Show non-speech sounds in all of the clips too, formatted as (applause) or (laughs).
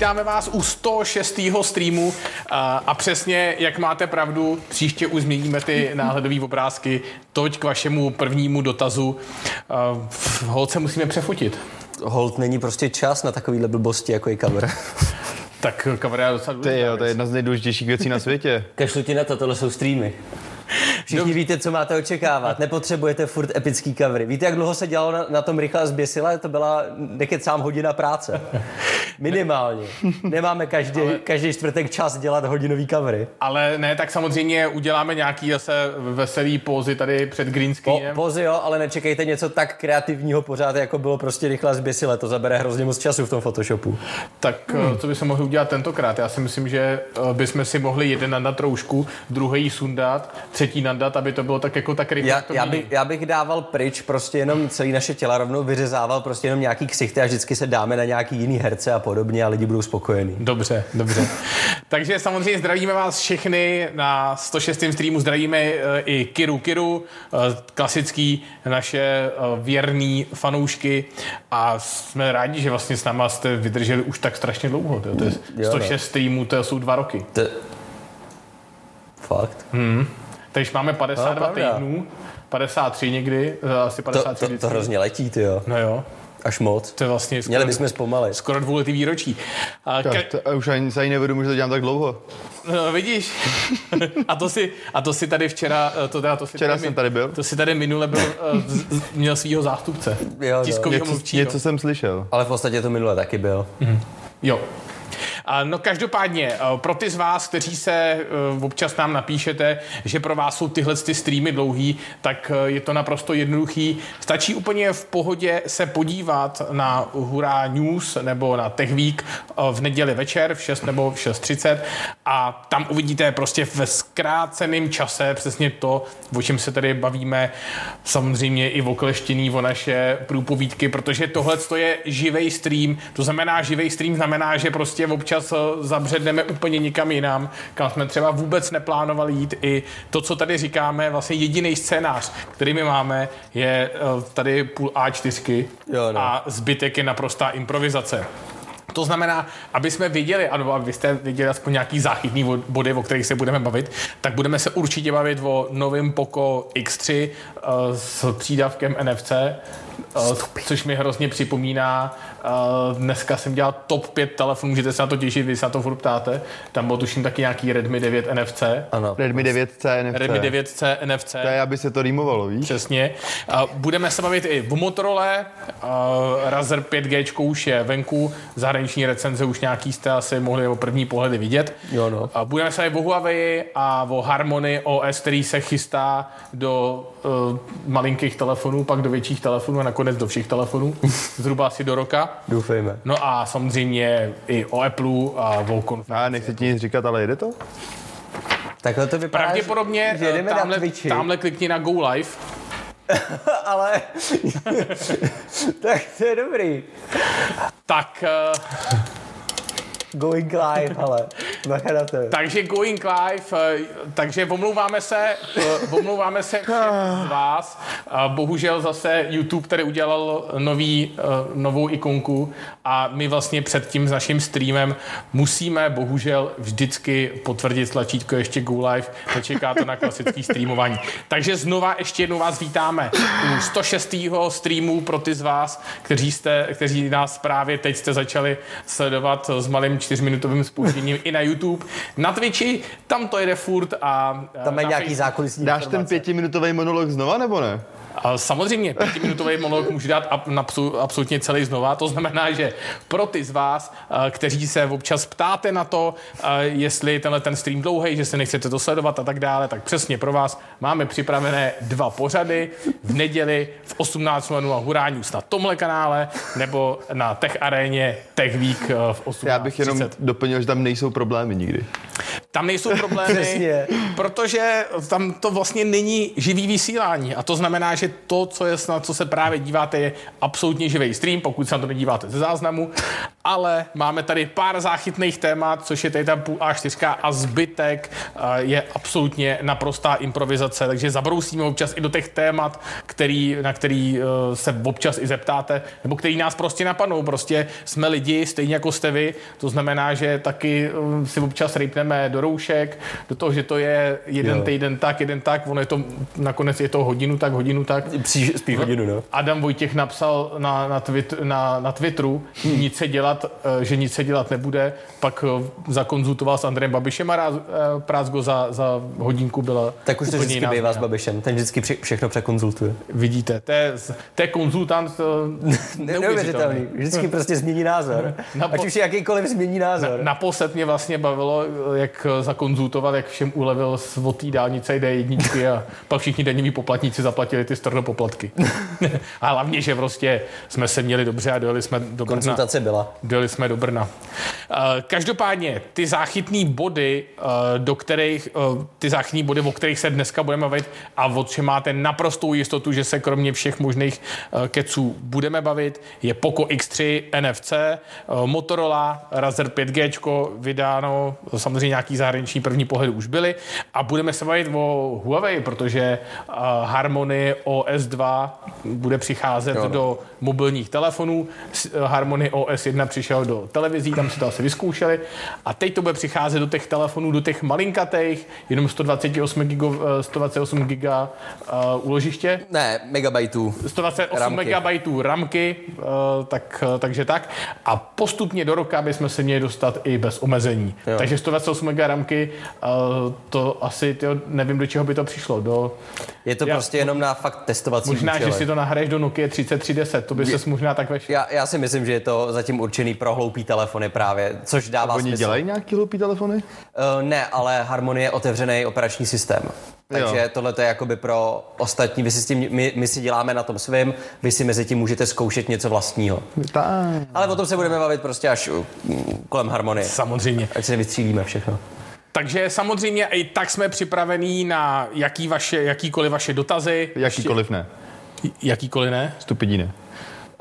vítáme vás u 106. streamu a, a přesně, jak máte pravdu, příště už změníme ty (laughs) náhledové obrázky. Toť k vašemu prvnímu dotazu. V holce musíme přefotit. Hold není prostě čas na takovýhle blbosti, jako je cover. Tak cover je docela Ty jo, to je jedna z nejdůležitějších věcí na světě. (laughs) Kašlu ti na to, tohle jsou streamy. Všichni Dobře. víte, co máte očekávat. Nepotřebujete furt epický covery. Víte, jak dlouho se dělalo na, na tom rychle a zběsile? To byla nekecám hodina práce. (laughs) Minimálně. Nemáme každý, ale, každý čtvrtek čas dělat hodinový covery. Ale ne, tak samozřejmě uděláme nějaký zase veselý pózy tady před green screenem. Po, pózy jo, ale nečekejte něco tak kreativního pořád, jako bylo prostě rychle zběsile. To zabere hrozně moc času v tom Photoshopu. Tak hmm. co by se mohli udělat tentokrát? Já si myslím, že eh, bychom si mohli jeden na troušku, druhý sundat, třetí nandat, aby to bylo tak jako tak rychle. Já, já, bych, já bych dával pryč prostě jenom celý naše těla rovnou vyřezával prostě jenom nějaký ksichty a vždycky se dáme na nějaký jiný herce a podobně a lidi budou spokojení. Dobře, dobře. (laughs) Takže samozřejmě zdravíme vás všechny na 106. streamu, zdravíme eh, i Kiru Kiru, eh, klasický naše eh, věrný fanoušky a jsme rádi, že vlastně s náma jste vydrželi už tak strašně dlouho. To je 106 no. streamů, to jsou dva roky. To... Fakt? Hmm. Takže máme 52 no, týdnů, 53 někdy, eh, asi 53 to, to, to hrozně letí, ty jo. No jo. Až moc. To je vlastně skoro, Měli bychom zpomalit. Skoro dvouletý výročí. A ka- to, to, už ani se ani nevědomu, že to dělám tak dlouho. No, vidíš. (laughs) a, to si, a to si tady včera... eh, To, teda, to si včera tady, jsem tady byl. To si tady minule byl, uh, měl svého zástupce. Jo, no. tiskovýho něco, něco jsem slyšel. Ale v podstatě to minule taky byl. Mm. Jo. No každopádně, eh, pro ty z vás, kteří se eh, občas nám napíšete, že pro vás jsou tyhle ty streamy dlouhý, tak eh, je to naprosto jednoduchý. Stačí úplně v pohodě se podívat na Hurá News nebo na Tech Week v neděli večer v 6 nebo v 6.30 a tam uvidíte prostě ve zkráceném čase přesně to, o čem se tady bavíme, samozřejmě i okleštěný o naše průpovídky, protože tohle je živý stream, to znamená živý stream znamená, že prostě občas eh, zabředneme úplně nikam jinam, kam jsme třeba vůbec neplánovali jít. I to, co tady říkáme, vlastně jediný scénář, který my máme, je eh, tady půl A4 jo, no. a zbytek je naprostá improvizace. To znamená, aby jsme viděli, ano, aby jste viděli aspoň nějaký záchytný body, o kterých se budeme bavit, tak budeme se určitě bavit o novém Poco X3 uh, s přídavkem NFC, uh, což mi hrozně připomíná Uh, dneska jsem dělal top 5 telefonů, můžete se na to těšit, vy se na to furt ptáte. Tam byl tuším taky nějaký Redmi 9 NFC. Ano. Redmi 9C NFC. Redmi 9C NFC. To je, aby se to rýmovalo, víš? Přesně. Budeme se bavit i v Motorola. Uh, Razer 5G už je venku. Zahraniční recenze už nějaký jste asi mohli o první pohledy vidět. Jo, no. Budeme se bavit o Huawei a o Harmony OS, který se chystá do malinkých telefonů, pak do větších telefonů a nakonec do všech telefonů. (laughs) Zhruba asi do roka. Doufejme. No a samozřejmě i o Apple a o konferenci. A nechci ti nic říkat, ale jede to? Takhle to vypadá, Pravděpodobně že jedeme tamhle, na tamhle klikni na Go Live. (laughs) ale (laughs) tak to je dobrý. Tak uh... Going live, ale bacha na to. Takže going live, eh, takže omlouváme se, eh, omlouváme se z vás. Bohužel zase YouTube tady udělal nový, eh, novou ikonku a my vlastně před tím s naším streamem musíme bohužel vždycky potvrdit tlačítko ještě go live, nečeká to na klasický streamování. Takže znova ještě jednou vás vítáme u 106. streamu pro ty z vás, kteří, jste, kteří nás právě teď jste začali sledovat s malým čtyřminutovým spožděním i na YouTube. Na Twitchi, tam to jede furt a... Tam je nějaký zákulisní Dáš informace. ten pětiminutový monolog znova, nebo ne? A samozřejmě, pětiminutový monolog můžu dát absolutně celý znova. To znamená, že pro ty z vás, eh, kteří se občas ptáte na to, eh, jestli tenhle ten stream dlouhý, že se nechcete to sledovat a tak dále, tak přesně pro vás máme připravené dva pořady v neděli v 18.00 Hurání na tomhle kanále nebo na Tech Aréně Tech Week eh, v 18.30. Já bych jenom doplnil, že tam nejsou problémy nikdy. Tam nejsou problémy, (laughs) protože tam to vlastně není živý vysílání a to znamená, že to, co je snad, co se právě díváte, je absolutně živý stream, pokud se na to nedíváte ze záznamu. Ale máme tady pár záchytných témat, což je tady ta půl A4 a zbytek eh, je absolutně naprostá improvizace, takže zabrousíme občas i do těch témat, který, na který eh, se občas i zeptáte, nebo který nás prostě napadnou. Prostě jsme lidi, stejně jako jste vy, to znamená, že taky eh, si občas rejpneme do roušek, do toho, že to je jeden Jo. týden tak, jeden tak, ono je to, nakonec je to hodinu tak, hodinu tak. Spíš, spíš hodinu, no. Adam Vojtěch napsal na, na, twit, na, na Twitteru, Hmm. nic se dělat, eh, že nic se dělat nebude, pak eh, zakonzultoval s Andrejem Babišem a Ráz, eh, Prázgo za, za hodinku byla Tak už to vždycky jiná bývá s. Babišem, ten vždycky při- všechno překonzultuje. Vidíte, to je, to je konzultant eh, (laughs) Neuvěřitelný. Vždycky prostě změní názor. Na Ať už je jakýkoliv změní názor. Naposled mě vlastně bavilo, jak zakonzultovat, jak všem ulevil od té dálnice D1 a pak všichni daňoví poplatníci zaplatili ty poplatky. (laughs) (laughs) a hlavně, že prostě jsme se měli dobře a dojeli jsme do Brna. Konzultace byla. Dojeli jsme do Brna. Eh, Každopádně ty záchytné body, eh, do kterých, eh, ty záchytné body, o kterých se dneska budeme bavit a o čem máte naprostou jistotu, že se kromě všech možných keců budeme bavit, je Poco X3 NFC, Motorola, Razer 5G, vydáno, samozřejmě nějaký zahraniční první pohledy už byly a budeme se bavit o Huawei, protože Harmony OS 2 bude přicházet Jo, no. do mobilních telefonů. Harmony OS 1 přišel do televizí, tam si to asi vyzkoušeli. A teď to bude přicházet do těch telefonů, do těch malinkatých, jenom 128 gigo, eh, 128 giga uh, úložiště. Ne, megabajtů. 128 Ramky. megabajtů ramky, eh, tak, eh, takže tak. A postupně do roka bychom se měli dostat i bez omezení. Jo. Takže 128 mega ramky, eh, to asi, tyjo, nevím, do čeho by to přišlo. Do, Je to Já- prostě jenom na fakt testovací možná, že účely. si to nahraješ do Nokia 3310, to by Je- se možná tak vešlo. Já, já si myslím, že je to zatím určený pro hloupý telefony právě, což dává Oni smysl. dělají nějaký hloupý telefony? Uh, ne, ale Harmony je otevřený operační systém. Takže tohle je jakoby pro ostatní. Vy si s tím, my, my si děláme na tom svým, vy si mezi tím můžete zkoušet něco vlastního. Ta... Ale o tom se budeme bavit prostě až uh, kolem Harmonie. Samozřejmě. Ať se nevystřílíme všechno. Takže samozřejmě i tak jsme připravení na jaký vaše, jakýkoliv vaše dotazy. Jakýkoliv ne. Jakýkoliv ne? Stupidí ne.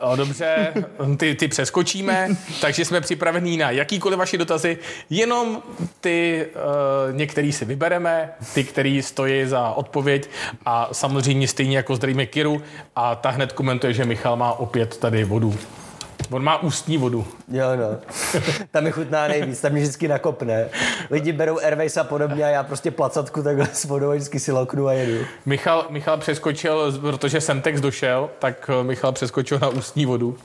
O, dobře, ty, ty přeskočíme, takže jsme připravení na jakýkoliv vaše dotazy, jenom ty uh, některý si vybereme, ty, který stojí za odpověď a samozřejmě stejně jako zdravíme Kiru a ta hned komentuje, že Michal má opět tady vodu. On má ústní vodu. Jo, no. Tam mi chutná nejvíc, tam mě vždycky nakopne. Lidi berou Airways a podobně a já prostě placatku takhle s vodou a vždycky si loknu a jedu. Michal, Michal přeskočil, protože Semtex došel, tak eh, Michal přeskočil na ústní vodu.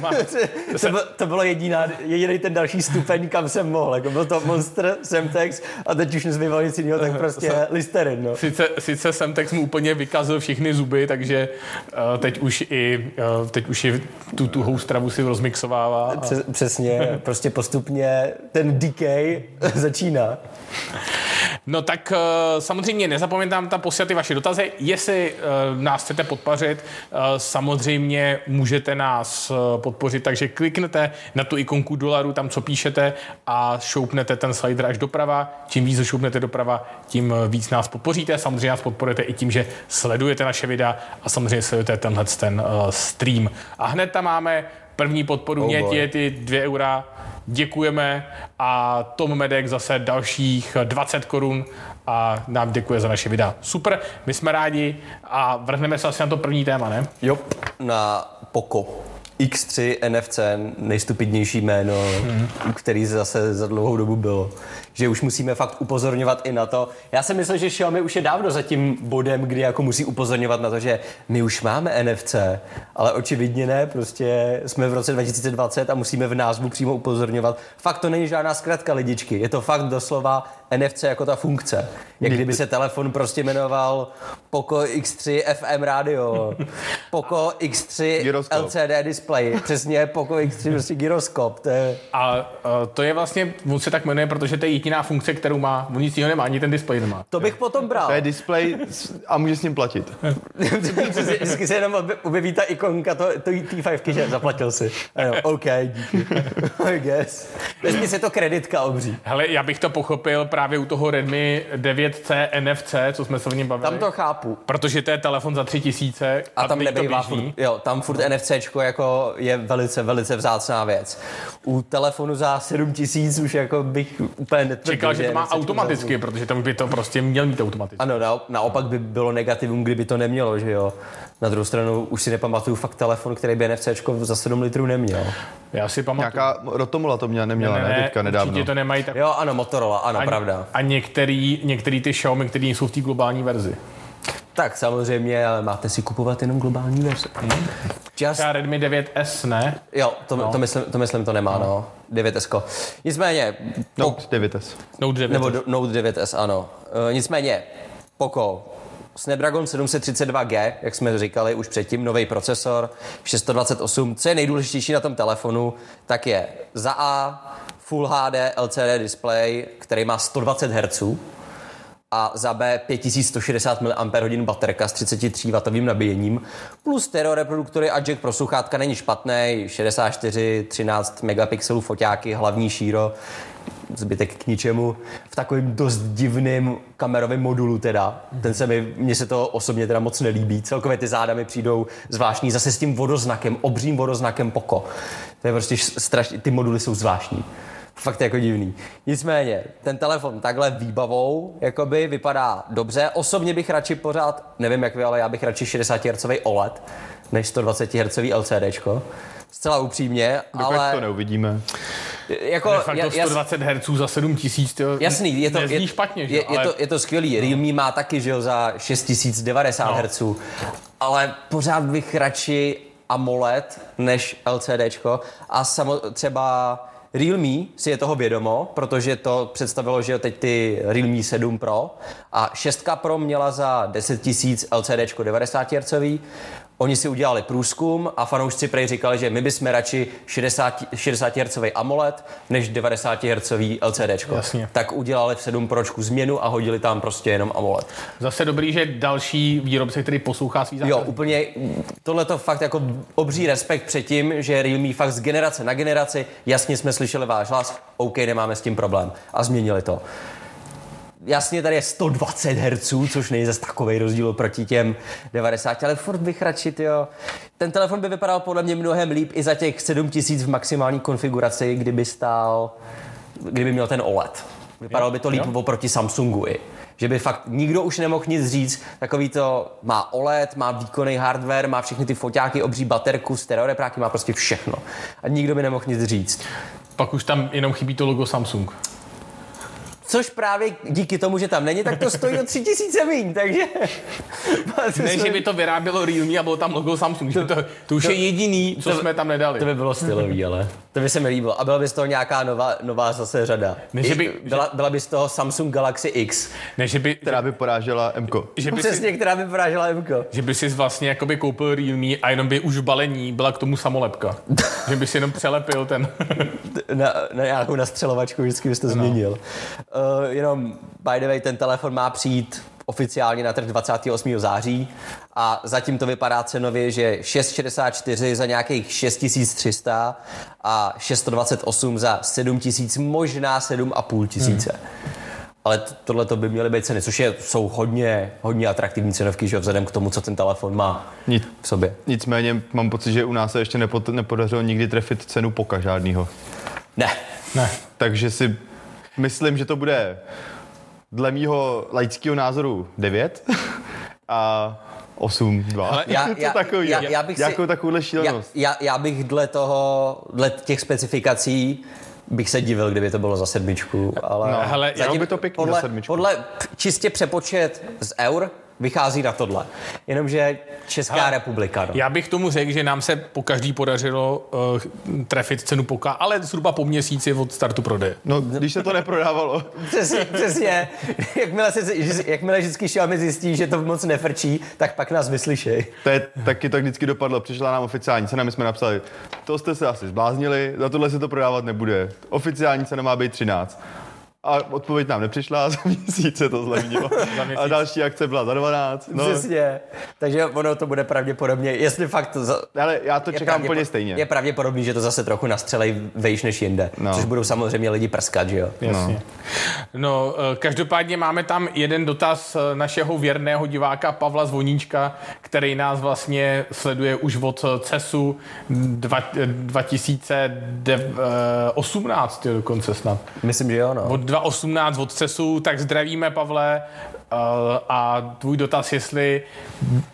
Má, (laughs) To, bylo, to bylo jediná, jediný ten další stupeň, kam jsem mohl. Jako byl to Monster, Semtex a teď už nezbývalo nic jiného, tak prostě Listerin, no. Sice, sice Semtex mu úplně vykazil všechny zuby, takže uh, teď už i, uh, teď už i tu tuhou stravu si rozmixovává. A Přes, přesně, (laughs) prostě postupně ten decay (laughs) začíná. No tak uh, samozřejmě nezapomeňte nám tam posílat ty vaše dotazy. Jestli uh, nás chcete podpořit, uh, samozřejmě můžete nás podpořit, takže kliknete na tu ikonku dolaru, tam co píšete a šoupnete ten slider až doprava. Čím víc šoupnete doprava, tím víc nás podpoříte. Samozřejmě nás podporujete i tím, že sledujete naše videa a samozřejmě sledujete tenhle ten stream. A hned tam máme první podporu, Oh boy. je ty dvě eura, děkujeme a Tom Medek zase dalších 20 korun a nám děkuje za naše videa. Super, my jsme rádi a vrhneme se asi na to první téma, ne? Jo. Na Poco. X3 NFC, nejstupidnější jméno, hmm. který zase za dlouhou dobu bylo. Že už musíme fakt upozorňovat i na to. Já si myslím, že Xiaomi už je dávno za tím bodem, kdy jako musí upozorňovat na to, že my už máme NFC, ale očividně ne, prostě jsme v roce 2020 a musíme v názvu přímo upozorňovat. Fakt to není žádná zkratka lidičky, je to fakt doslova NFC jako ta funkce. Jak kdyby se telefon prostě jmenoval Poco X3 FM radio, (laughs) Poco X3 Gyroskop. LCD display, přesně Poco X3 prostě gyroskop, to je... A uh, to je vlastně, on se tak jmenuje, protože to je jediná funkce, kterou má, on nic jiného nemá, ani ten displej nemá. To bych potom bral. To je display s- a může s ním platit. Vždycky se jenom obje- objeví ta ikonka to, to T5, že zaplatil si. A jo, OK, díky. I guess. Vezmi si to kreditka obří. Hele, já bych to pochopil právě u toho Redmi 9C NFC, co jsme se o něm bavili. Tam to chápu. Protože to je telefon za tři tisíce A tam teď- nebejvá běžný. furt, jo, tam furt NFC jako je velice, velice vzácná věc. U telefonu za 7 tisíc už jako bych úplně netvrdil, Čekal, že to má automaticky, protože tam by to prostě měl mít automaticky. Ano, na, naopak by bylo negativum, kdyby to nemělo, že jo. Na druhou stranu už si nepamatuju fakt telefon, který by NFC za 7 litrů neměl. Já si pamatuju. Nějaká Rotomola to měla, neměla, ne, teďka nedávno. Určitě to nemají tak. Jo, ano, Motorola, ano, a, pravda. A některý, některý ty Xiaomi, které jsou v té globální verzi. Tak samozřejmě, ale máte si kupovat jenom globální verzi. Just, Třeba Redmi 9S, ne? jo, to, no. to, myslím, to myslím, to nemá, no. 9S. Nicméně, No, pok- 9S. Note 9. nebo Note 9S, ano. E, nicméně, Poco, Snapdragon 732G, jak jsme říkali už předtím, nový procesor, 628. Co je nejdůležitější na tom telefonu, tak je za A Full HD LCD display, který má 120 Hz, a za B 5160 mAh baterka s 33W nabíjením, plus stereo reproduktory a jack pro sluchátka není špatný, 64, 13 megapixelů foťáky, hlavní šíro, zbytek k ničemu, v takovém dost divném kamerovém modulu teda. Ten se mi, mně se to osobně teda moc nelíbí. Celkově ty záda mi přijdou zvláštní, zase s tím vodoznakem, obřím vodoznakem Poco. To je prostě strašně, ty moduly jsou zvláštní. Fakt jako divný. Nicméně, ten telefon takhle výbavou jakoby vypadá dobře. Osobně bych radši pořád, nevím jak vy, ale já bych radši 60 Hz OLED než 120 Hz LCDčko. Zcela upřímně, Dokud ale to neuvidíme. jako, Ale fakt to jas- 120 Hz za 7000, to Jasný, je to, je, špatně, že? je, ale je, to, je to skvělý. Realme má taky, že jo, za 6090 No. Hz, ale pořád bych radši AMOLED než LCDčko a samo, třeba Realme si je toho vědomo, protože to představilo, že teď ty Realme 7 Pro a 6 Pro měla za 10 000 LCDčko 90 Hz, Oni si udělali průzkum a fanoušci prej říkali, že my bychom radši 60, 60 Hz AMOLED než 90 Hz LCD. Tak udělali v 7 pročku změnu a hodili tam prostě jenom AMOLED. zase dobrý, že další výrobce, který poslouchá svý Jo, zákazníky. úplně tohle to fakt jako obří respekt před tím, že Realme fakt z generace na generaci, jasně jsme slyšeli váš hlas, OK, nemáme s tím problém. A změnili to. Jasně, tady je 120 Hz, což není zase takový rozdíl proti těm 90, ale furt bych radši, jo. Ten telefon by vypadal podle mě mnohem líp i za těch 7000 v maximální konfiguraci, kdyby stál, kdyby měl ten OLED. Vypadalo by to líp oproti Samsungu i. Že by fakt nikdo už nemohl nic říct, takový to má OLED, má výkonný hardware, má všechny ty foťáky, obří baterku, stereorepráky, má prostě všechno. A nikdo by nemohl nic říct. Pak už tam jenom chybí to logo Samsung. Což právě díky tomu, že tam není, tak to stojí o tři tisíce míň, takže... Ne, že by to vyrábělo Realme a bylo tam logo Samsung. že To, to už je jediný, co jsme tam nedali. To by bylo stylový, ale to by se mi líbilo. A byla by z toho nějaká nová, nová zase řada. Ne, že by- byla, byla by z toho Samsung Galaxy X. Ne, že by, Která by porážela Mko. že by, si, Přesně, která by porážela Mko. že by si vlastně jakoby koupil Realme a jenom by už v balení byla k tomu samolepka. že by si jenom přelepil ten. Na, na nějakou nastřelovačku vždycky bys to změnil. Uh, jenom, by the way, ten telefon má přijít oficiálně na trh 28. září a zatím to vypadá cenově, že 664 za nějakých 6300 a 628 za 7000, možná 7,5 tisíce. Ale tohle to by měly být ceny, což je, jsou hodně, hodně atraktivní cenovky, že jo, vzhledem k tomu, co ten telefon má Nic. v sobě. Nicméně mám pocit, že u nás se ještě nepo, nepodařilo nikdy trefit cenu poka žádnýho. Ne, Ne. Takže si myslím, že to bude dle mýho laického názoru 9 a 8, 2. Ale já, Co takový? já, já bych si, Jakou takovouhle já, šílenost? já, já bych dle toho, dle těch specifikací bych se divil, kdyby to bylo za sedmičku, ale No, hele, jenom by to pěkný za podle, sedmičku. podle čistě přepočet z eur vychází na tohle. Jenomže Česká Hele, republika. No. Já bych tomu řekl, že nám se po každý podařilo uh, trefit cenu poka, ale zhruba po měsíci od startu prodeje. No, když se to neprodávalo. Přesně, přesně. Jakmile, se, jakmile vždycky Xiaomi zjistí, že to moc nefrčí, tak pak nás vyslyšej. To je, taky to vždycky dopadlo. Přišla nám oficiální cena, my jsme napsali, to jste se asi zbláznili, za tohle se to prodávat nebude. Oficiální cena má být 13. A odpověď nám nepřišla a (laughs) za měsíc se to zlevnilo. (laughs) měsíc. a další akce byla za 12. No, Přesně. Takže ono to bude pravděpodobně, jestli fakt to za, ale já to čekám úplně stejně. Je pravděpodobný, že to zase trochu nastřelej vejš než jinde. No. No. Což budou samozřejmě lidi prskat, že jo? Jasně. No, eh, každopádně máme tam jeden dotaz eh, našeho věrného diváka Pavla Zvoníčka, který nás vlastně sleduje už od CESu dva, 2018 jo, dokonce snad. Myslím, že jo, no. Od 2018 od CESu, tak zdravíme, Pavle. Uh, a tvůj dotaz, jestli,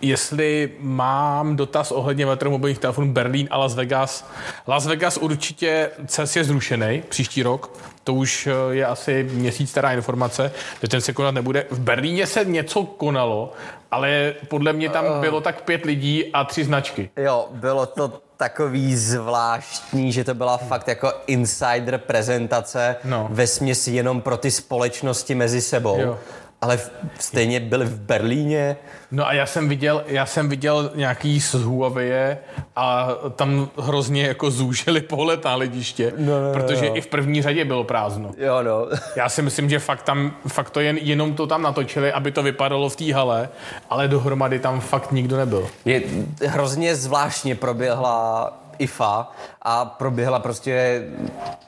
jestli mám dotaz ohledně elektromobilních telefonů Berlín a Las Vegas. Las Vegas určitě CES je zrušený příští rok. To už eh, je asi měsíc stará informace, že ten se konat nebude. V Berlíně se něco konalo, ale podle mě tam bylo tak pět lidí a tři značky. Jo, bylo to takový zvláštní, že to byla fakt jako insider prezentace No. ve směs jenom pro ty společnosti mezi sebou. Jo. Ale v- stejně byli v Berlíně. No a já jsem viděl, já jsem viděl nějaký z Huawei a tam hrozně jako zúžili pohled na lidiště, No, no, no, protože no. i v první řadě bylo prázdno. Jo, no. Já si myslím, že fakt, tam, fakt to jen, jenom to tam natočili, aby to vypadalo v té hale, ale dohromady tam fakt nikdo nebyl. Je hrozně zvláštně proběhla IFA a proběhla prostě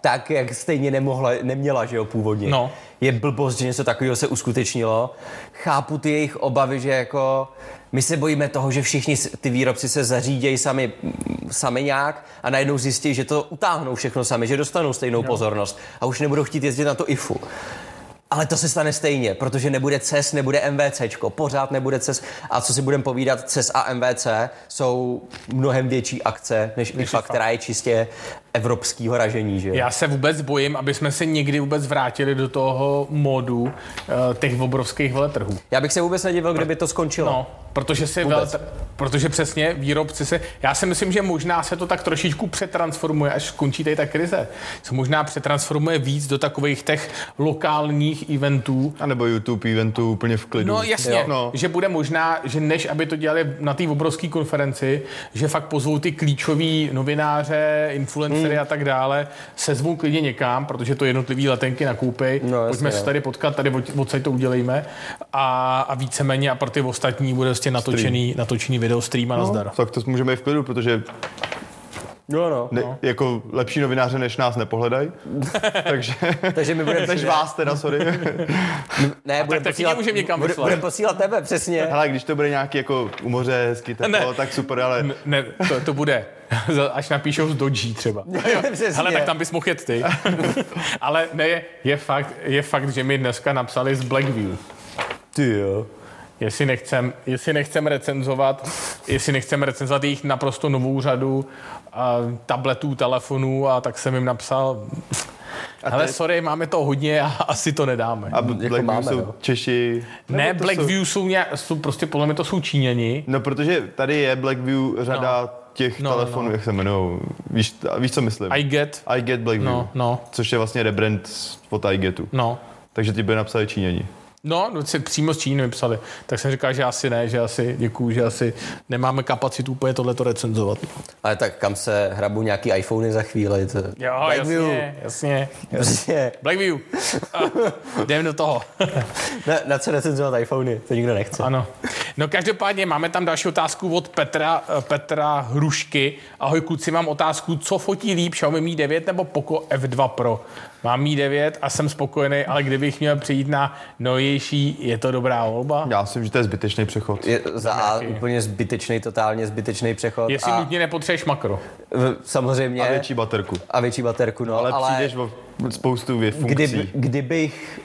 tak, jak stejně nemohla, neměla, že jo, původně. No. Je blbost, že něco takového se uskutečnilo. Chápu ty jejich obavy, že jako my se bojíme toho, že všichni ty výrobci se zařídějí sami, sami nějak a najednou zjistí, že to utáhnou všechno sami, že dostanou stejnou pozornost a už nebudou chtít jezdit na to IFu. Ale to se stane stejně, protože nebude CES, nebude MVCčko, pořád nebude CES. A co si budeme povídat, CES a MVC jsou mnohem větší akce než IFA, IFA. která je čistě evropského ražení, že jo? Já se vůbec bojím, aby jsme se někdy vůbec vrátili do toho modu uh, těch obrovských veletrhů. Já bych se vůbec nedivil, kdyby to skončilo. No, protože si Vůbec. veletr, protože přesně výrobci se, já si myslím, že možná se to tak trošičku přetransformuje, až skončí tady ta krize. Se možná přetransformuje víc do takových těch lokálních eventů, A nebo YouTube eventu úplně v klidu. No jasně, Jo. no. že bude možná, že než aby to dělali na té obrovské konferenci, že fakt pozvou ty klíčoví novináře, influencery Hmm. A tak dále, sezvou klidně někam, protože to jednotlivý letenky nakoupej, No, jasně, pojďme se no. tady potkat, tady od- odsaď to udělejme. A, a víceméně a pro ty ostatní bude prostě natočený, natočený video stream a nazdar. Tak to můžeme i v klidu, protože No, no. ne, jako lepší novináře než nás nepohledají. (laughs) Takže Takže my budeme (laughs) než vás teda, sorry. (laughs) Ne, budeme taky tě můžeme někam bude, budeme posílat tebe, přesně. Hele, když to bude nějaký jako u moře, hezky teplo, Ne. tak super, ale Ne, ne to, to bude, až napíšou z Dodge třeba. Hele, tak tam bys mohl jet ty. Ale ne, je, je, fakt, je fakt, že mi dneska napsali z Blackview. Ty jo. Jestli nechcem, jestli nechcem recenzovat, jestli nechcem recenzovat jejich naprosto novou řadu a tabletů, telefonů a tak jsem jim napsal, ale sorry, máme to hodně a (laughs) asi to nedáme. a Blackview máme, jsou no. Češi. ne, Blackview jsou, nějak, jsou prostě, podle mě to jsou Číňani. No, protože tady je Blackview řada no. těch No, no, no, telefonů, no. jak se jmenují. Víš, víš, co myslím? I get, I get Blackview. no, no, Což je vlastně rebrand od iGetu. no. Takže ti by napsali Číňani. No, no, si přímo z Číny psali. Tak jsem říkal, že asi ne, že asi děkuju, že asi nemáme kapacitu úplně tohleto recenzovat. Ale tak kam se hrabu nějaký iPhony za chvíli. To... Jo, Blackview. jasně, jasně. Prostě, Blackview. A, jdem do toho. (laughs) na, na co recenzovat iPhony, to nikdo nechce. Ano. No každopádně máme tam další otázku od Petra, eh, Petra Hrušky. Ahoj kluci, mám otázku, co fotí líp Xiaomi Mi 9 nebo Poco F2 Pro? Mám Mi 9 a jsem spokojený, ale kdybych měl přijít na novější, je to dobrá volba? Já si myslím, že to je zbytečný přechod. Je za A úplně zbytečný, totálně zbytečný přechod. Jestli a nutně nepotřebuješ makro. v- samozřejmě. A větší baterku. a větší baterku, no. Ale, ale přijdeš o spoustu vě- funkcí. kdyby, kdybych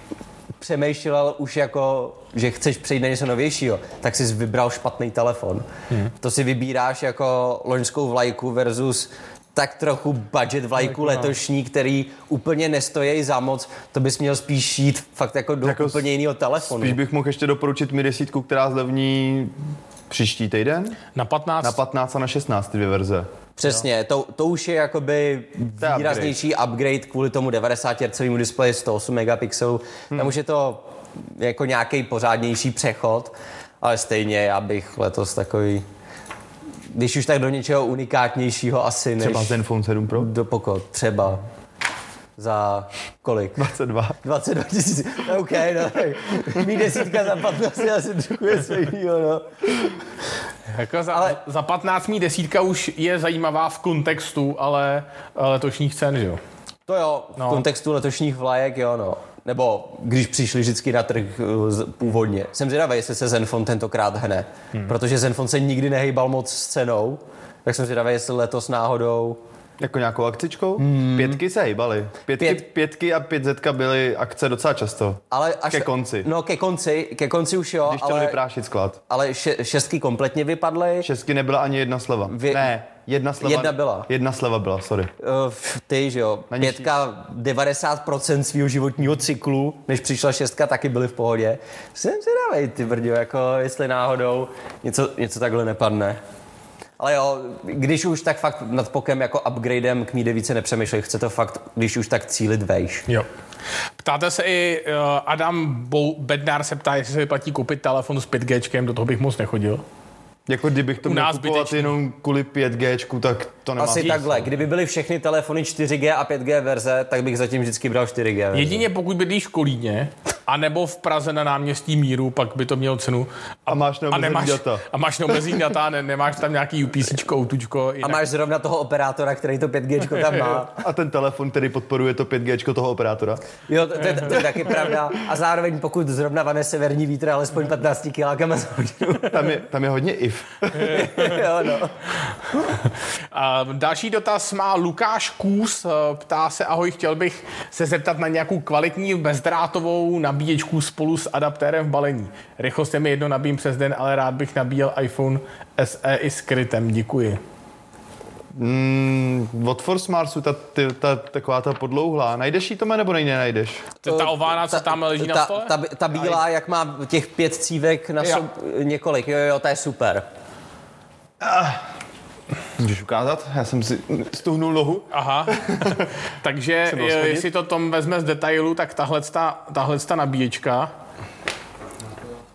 přemýšlel už jako, že chceš přejít na něco novějšího, tak jsi vybral špatný telefon. Hmm. To si vybíráš jako loňskou vlajku versus tak trochu budget vlajku letošní, který úplně nestojí za moc, to bys měl spíš jít fakt jako do Jako jako úplně jiného telefonu. Spíš bych mohl ještě doporučit mi desítku, která zlevní příští týden Na 15? na 15 a na 16 ty dvě verze. Přesně, to, to už je jakoby výraznější upgrade. kvůli tomu 90 Hz displeji 108 megapixelů. Hmm. Tam už je to jako nějaký pořádnější přechod, ale stejně já bych letos takový, když už tak do něčeho unikátnějšího asi než Třeba Zenfone 7 Pro. do poko, třeba za kolik? 22. 22 tisíc, OK, no, tak (laughs) mít desítka za 15 je asi trochu něco jiného, no. Jako za, Ale- za 15 mí desítka už je zajímavá v kontextu, ale letošních cen, že jo? To jo, v No. kontextu letošních vlajek, jo, no. Nebo když přišli vždycky na trh z- původně. Jsem zvědavý, jestli se Zenfone tentokrát hne, hmm. protože Zenfone se nikdy nehejbal moc s cenou, tak jsem zvědavý, jestli letos náhodou Jako nějakou akcičkou? Hmm. Pětky se hýbaly. Pětky, Pět- Pět... pětky a pět zetka byly akce docela často. Ale až Ke konci. No, ke konci, ke konci už jo, Když chtěl ale, vyprášit sklad. ale še, šestky kompletně vypadly. Šestky nebyla ani jedna sleva. Vy- Ne, jedna sleva. Jedna byla. Jedna sleva byla, sorry. Uh, ty, že jo, Na nižší- pětka 90% svého životního cyklu, než přišla šestka, taky byly v pohodě. Jsem zvědavej, ty brďo, jako jestli náhodou něco, něco takhle nepadne. Ale jo, když už tak fakt nad pokem jako upgradem k míde více nepřemýšlej, chce to fakt, když už tak cílit vejš. Jo. Ptáte se i, uh, Adam Bou- Bednár se ptá, jestli se vyplatí koupit telefon s 5G, do toho bych moc nechodil. Jako kdybych to U měl nás kupovat jenom kvůli 5G, tak to nemá Asi smysl. takhle, kdyby byly všechny telefony 4G a 5G verze, tak bych zatím vždycky bral 4G verze. Jedině pokud bydlíš v Kolíně, anebo v Praze na náměstí Míru, pak by to mělo cenu. A máš a neomezený nemáš, data. A máš neomezený data, ne, nemáš tam nějaký UPC, outučko. A máš zrovna toho operátora, který to 5G tam má. (laughs) A ten telefon, který podporuje to 5G toho operátora. Jo, to, to, je- to je taky pravda. A zároveň pokud zrovna vane severní vítr alespoň 15 kilákama za hodinu. Tam je, tam je hodně if. (laughs) jo, no. A další dotaz má Lukáš Kůs, eh, ptá se, ahoj, chtěl bych se zeptat na nějakou kvalitní bezdrátovou nabíječku spolu s adaptérem v balení. Rychlost je mi jedno nabíjím přes den, ale rád bych nabíjel iPhone SE i s krytem, děkuji. Mm, od Force Marsu, ta, ty, ta, taková ta podlouhlá. Najdeš jí to nebo nejde najdeš? To, ta ována, co tam leží na ta, stole? Ta, ta bílá, jak má těch pět cívek na Jo. sob, několik, jo, jo, ta je super. Můžeš ukázat? Já jsem si stuhnul nohu. Aha. (laughs) Takže je, schodit? jestli to Tom vezme z detailu, tak tahle, tahle nabíječka,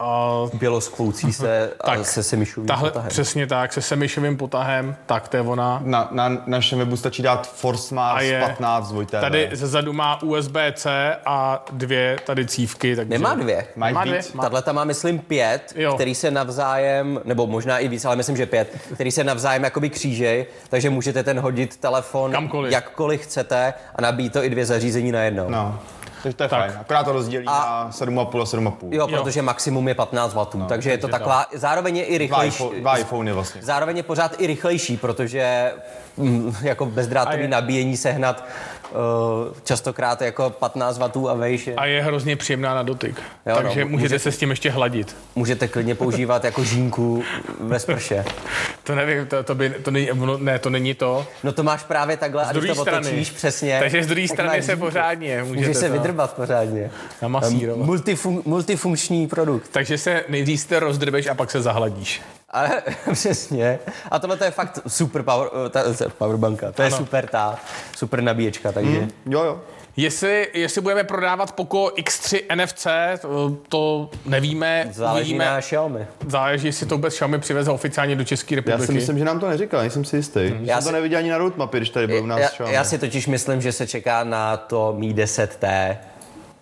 a Běloskvoucí se (laughs) a Tak, se semišovým tahle, potahem. přesně tak, se semišovým potahem, tak to je ona. Na, na našem webu stačí dát Force A Mars je- 15 dvojité. Tady zezadu má USB-C a dvě tady cívky. Takže... Nemá dvě. Má dvě? víc? Má. Tahle tam má, myslím, pět, Jo. který se navzájem, nebo možná i víc, ale myslím, že pět, který se navzájem jakoby křížej, takže můžete ten hodit telefon Kamkoliv. jakkoliv chcete a nabíjí to i dvě zařízení na jednou. No. Takže to je Tak. fajn. Akorát to rozdělí A- na 7,5 a 7,5. Jo, protože maximum je 15 W, no, takže je to takže taková, zároveň je i Dva, rychlejší. iPhone, dva iPhony vlastně. Zároveň je pořád i rychlejší, protože mm, jako bezdrátový je- nabíjení sehnat častokrát jako 15 W a vejš. je- A je hrozně příjemná na dotyk. Jo, no, takže může- můžete se s tím ještě hladit. Můžete klidně používat jako žínku ve sprše. To nevím, to, to, by, to není, ono- ne, to není to. No to máš právě takhle a Z když druhé to strany. otočíš přesně. Takže z druhé strany se žínku. pořádně můžete Můžeš se to vydrbat pořádně. namasírovat. Multifun- multifunkční produkt. Takže se nejdřív rozdrbeš a pak se zahladíš. Ale (laughs) přesně. A tohle to je fakt super power, ta, ta powerbanka. To je Ano. super ta, super nabíječka, takže. Hmm. Jo, jo. Jestli, jestli budeme prodávat Poco X3 NFC, to, to nevíme, Záleží uvidíme. na Xiaomi. Záleží, jestli to vůbec Xiaomi přiveze oficiálně do České Já republiky. si myslím, že nám to neříkal, nejsem si jistý. Já Já jsem to si- neviděl ani na roadmapě, když tady byl u nás Já, Xiaomi. já si totiž myslím, že se čeká na to Mi 10T,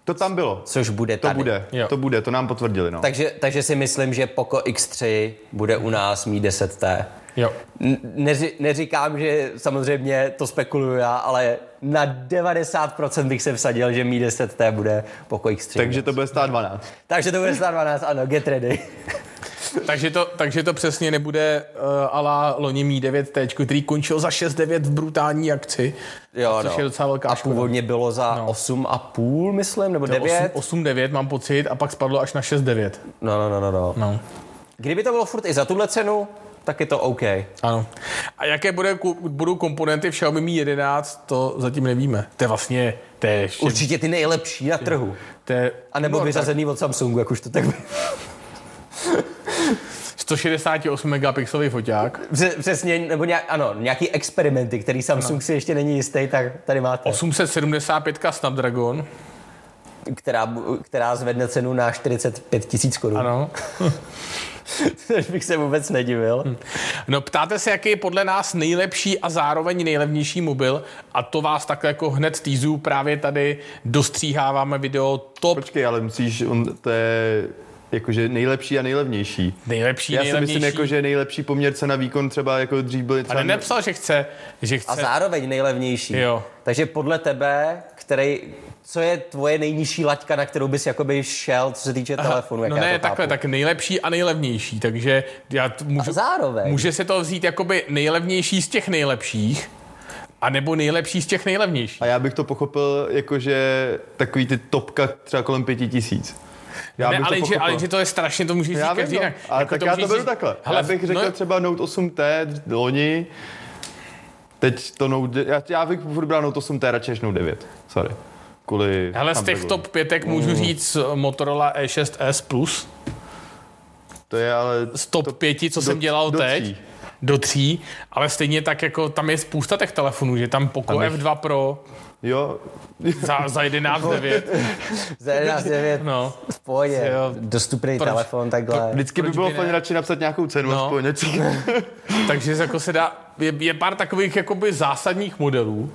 To tam bylo. což bude To tady. bude, Jo. to bude, to nám potvrdili, no. Takže, takže si myslím, že Poco X3 bude u nás Mi 10T. Jo. Neři, neříkám, že samozřejmě to spekuluju já, ale na 90% bych se vsadil, že Mi 10T bude Poco X3. Takže to bude stát 12. takže to bude stát 12, ano, get ready. Takže to, takže to přesně nebude uh, ala loni Mi 9T, který končil za 6,9 v brutální akci. Jo, Což no. je docela velká A škoda. původně bylo za no. 8,5, myslím, nebo 9. 8,9 mám pocit a pak spadlo až na 6,9. No, no, no, no, no. No. Kdyby to bylo furt i za tuhle cenu, tak je to OK. Ano. A jaké bude, budou komponenty v Xiaomi Mi 11, to zatím nevíme. To je vlastně, to je, ještě, Určitě ty nejlepší na trhu. to je A nebo no, vyřazený od Samsungu, jak už to tak tak (laughs) 168 megapixelový foťák, Pře- Přesně, nebo nějak, ano, nějaký experimenty, který Samsung si ještě není jistý, tak tady máte. 875 Snapdragon, Která, která zvedne cenu na 45 tisíc korun. ano. (laughs) Což bych se vůbec nedivil. No ptáte se, jaký je podle nás nejlepší a zároveň nejlevnější mobil a to vás tak jako hned týzu právě tady dostříháváme video top Počkej, ale musíš, on, to je Jakože nejlepší a nejlevnější. Nejlepší, Já si nejlevnější. myslím, jako, že nejlepší poměr cena výkon třeba jako dřív byly třeba... Ale nepsal, že chce, že chce. A zároveň nejlevnější. Jo. Takže podle tebe, který, co je tvoje nejnižší laťka, na kterou bys jakoby šel, co se týče telefonu? Jak no já ne, to takhle, tak nejlepší a nejlevnější, takže já t- můžu, A zároveň. může se to vzít jakoby nejlevnější z těch nejlepších, a nebo nejlepší z těch nejlevnějších. A já bych to pochopil jako, že takový ty topka třeba kolem pěti tisíc. Já ne, ale, to že, ale že to je strašně, to může říct já každý no. jinak. Ale Jako tak já to můžeš beru říct- takhle. Hele, já bych řekl no, třeba Note 8T loni, teď to Note, já, já bych furt bral Note 8T radši než Note 9. Sorry. Kvůli Hele, z těch top pětek můžu Mm. říct Motorola E6S Plus, To je ale... z top pěti, co do- jsem dělal do teď. tří. Do tří, ale stejně tak jako tam je spousta těch telefonů, že tam Poco Tam je- F2 Pro Jo, za, za 11,9. (laughs) Za 11.9 No. v pohodě, Jo. dostupný Proč- telefon, takhle. vždycky by Proč bylo by fajn radši napsat nějakou cenu, No. aspoň něco. (laughs) Takže jako se dá, je, je pár takových jakoby zásadních modelů,